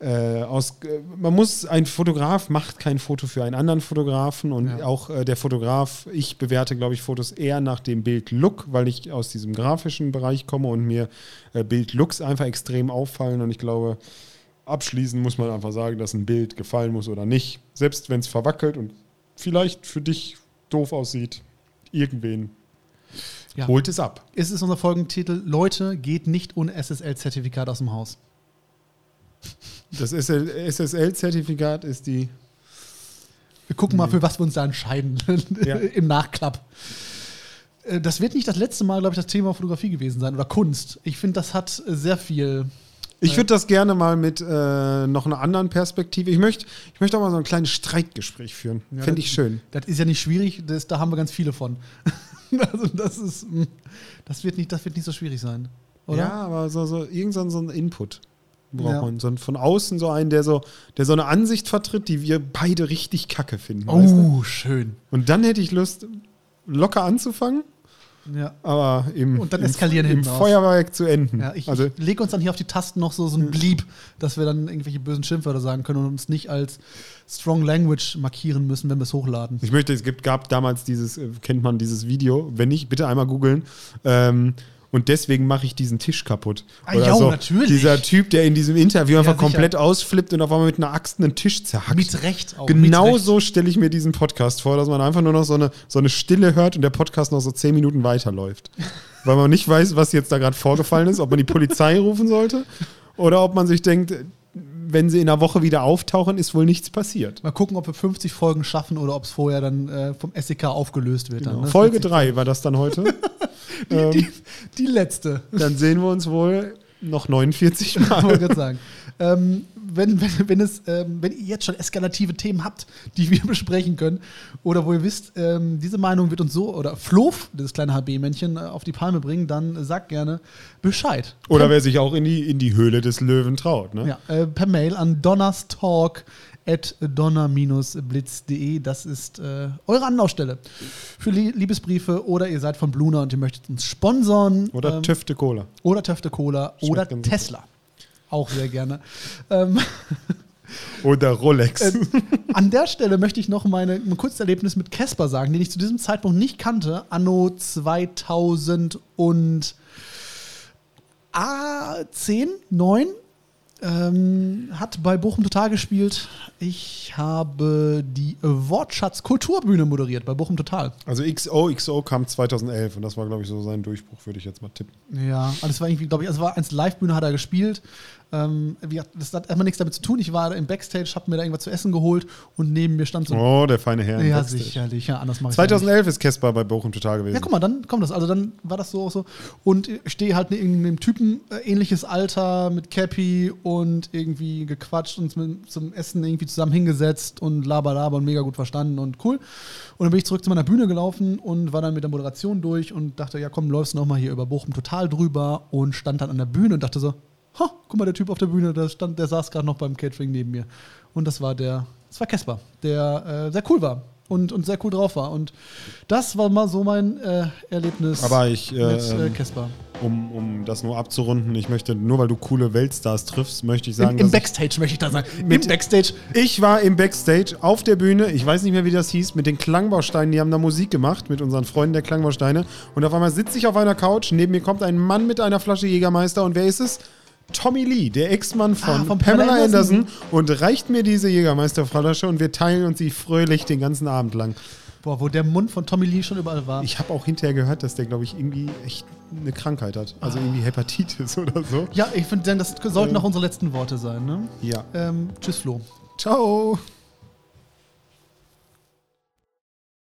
äh, aus, äh, man muss, ein Fotograf macht kein Foto für einen anderen Fotografen und Ja. auch äh, der Fotograf, ich bewerte, glaube ich, Fotos eher nach dem Bildlook, weil ich aus diesem grafischen Bereich komme und mir äh, Bildlooks einfach extrem auffallen und ich glaube, abschließend muss man einfach sagen, dass ein Bild gefallen muss oder nicht, selbst wenn es verwackelt und vielleicht für dich doof aussieht, irgendwen Ja. holt es ab. es ist unser Folgentitel: Leute, geht nicht ohne SSL-Zertifikat aus dem Haus. Das SSL-Zertifikat ist die. Wir gucken mal, für was wir uns da entscheiden [LAUGHS] Ja. im Nachklapp. Äh, Das wird nicht das letzte Mal, glaube ich, das Thema Fotografie gewesen sein oder Kunst. Ich finde, das hat äh, sehr viel. Ich würde das gerne mal mit äh, noch einer anderen Perspektive. Ich möchte, ich möchte auch mal so ein kleines Streitgespräch führen. Ja, Fände ich schön. Das ist ja nicht schwierig, das, da haben wir ganz viele von. [LAUGHS] also das ist, mh, das wird nicht, das wird nicht so schwierig sein, oder? Ja, aber so, so irgend so, ein- so ein Input braucht Ja. man. So ein, von außen so einen, der so, der so eine Ansicht vertritt, die wir beide richtig kacke finden. weißt du? Oh, schön. Und dann hätte ich Lust, locker anzufangen, Ja. aber im, Und dann im, eskalieren im raus. Feuerwerk zu enden. Ja, ich, also, ich lege uns dann hier auf die Tasten noch so, so ein Bleep, dass wir dann irgendwelche bösen Schimpfwörter sagen können und uns nicht als Strong Language markieren müssen, wenn wir es hochladen. Ich möchte, es gibt, gab damals dieses, äh, kennt man dieses Video, wenn nicht, bitte einmal googeln. Ähm, und deswegen mache ich diesen Tisch kaputt. Ah, jo, natürlich. Dieser Typ, der in diesem Interview einfach sicher. komplett ausflippt und auf einmal mit einer Axt einen Tisch zerhackt. Mit Recht auch. Genau Recht. so stelle ich mir diesen Podcast vor, dass man einfach nur noch so eine, so eine Stille hört und der Podcast noch so zehn Minuten weiterläuft. [LAUGHS] Weil man nicht weiß, was jetzt da gerade vorgefallen ist, ob man die Polizei rufen sollte oder ob man sich denkt, wenn sie in einer Woche wieder auftauchen, ist wohl nichts passiert. Mal gucken, ob wir 50 Folgen schaffen oder ob es vorher dann äh, vom SEK aufgelöst wird. Dann, Genau. ne? Folge Das wird 3 war das dann heute. [LAUGHS] sich- Die, die letzte. Dann sehen wir uns wohl noch 49 Ich wollte Mal. gerade sagen. Ähm, wenn, wenn, wenn, es, ähm, wenn ihr jetzt schon eskalative Themen habt, die wir besprechen können, oder wo ihr wisst, ähm, diese Meinung wird uns so, oder Flof, das kleine HB-Männchen, äh, auf die Palme bringen, dann sagt gerne Bescheid. Oder wer sich auch in die, in die Höhle des Löwen traut. Ne? Ja, äh, per Mail an donnerstalk at donner-blitz.de. Das ist äh, eure Anlaufstelle für Lie Liebesbriefe oder ihr seid von Bluna und ihr möchtet uns sponsern. Oder ähm, Töfte Cola. oder Töfte Cola oder ganz gut. Tesla. Auch sehr gerne. ähm, [LAUGHS] Oder Rolex. äh, an der Stelle möchte ich noch meine, mein kurzes Erlebnis mit Casper sagen, den ich zu diesem Zeitpunkt nicht kannte. Anno 2000 und ah, 10, 9. Ähm, hat bei Bochum Total gespielt. Ich habe die Wortschatz Kulturbühne moderiert bei Bochum Total. Also XOXO kam 2011 und das war, glaube ich, so sein Durchbruch, würde ich jetzt mal tippen. Ja, also es war irgendwie, glaube ich, also war eins Live-Bühne hat er gespielt. Ähm, das hat erstmal nichts damit zu tun. Ich war im Backstage, habe mir da irgendwas zu essen geholt und neben mir stand so ein. Oh, der feine Herr. ja, Backstage. sicherlich, ja, anders mache ich ja nicht. 2011 ist Casper bei Bochum total gewesen. Ja, guck mal, dann kommt das. Also dann war das so so. Und ich stehe halt neben einem Typen, äh, ähnliches Alter, mit Cappy und irgendwie gequatscht und mit, zum Essen irgendwie zusammen hingesetzt und laber, laber und mega gut verstanden und cool. Und dann bin ich zurück zu meiner Bühne gelaufen und war dann mit der Moderation durch und dachte, ja komm, läufst noch mal hier über Bochum total drüber und stand dann an der Bühne und dachte so, ha, guck mal, der Typ auf der Bühne, der, stand, der saß gerade noch beim Catering neben mir. Und das war der, das war Casper, der äh, sehr cool war und, und sehr cool drauf war. Und das war mal so mein äh, Erlebnis Aber ich, äh, mit äh, ähm, Casper. um, um das nur abzurunden, ich möchte, nur weil du coole Weltstars triffst, möchte ich sagen, Im, im dass ich- Backstage möchte ich da. Mit- Im Backstage. Ich war im Backstage auf der Bühne, ich weiß nicht mehr, wie das hieß, mit den Klangbausteinen, die haben da Musik gemacht, mit unseren Freunden der Klangbausteine. Und auf einmal sitze ich auf einer Couch, neben mir kommt ein Mann mit einer Flasche Jägermeister und wer ist es? Tommy Lee, der Ex-Mann von, Ah, von Pamela Pamela Anderson. Anderson. und reicht mir diese Jägermeisterflasche und wir teilen uns sie fröhlich den ganzen Abend lang. Boah, wo der Mund von Tommy Lee schon überall war. Ich habe auch hinterher gehört, dass der, glaube ich, irgendwie echt eine Krankheit hat. Also irgendwie Hepatitis [LAUGHS] oder so. ja, ich finde, das sollten auch unsere letzten Worte sein. Ne? Ja. Ähm, tschüss, Flo. Ciao.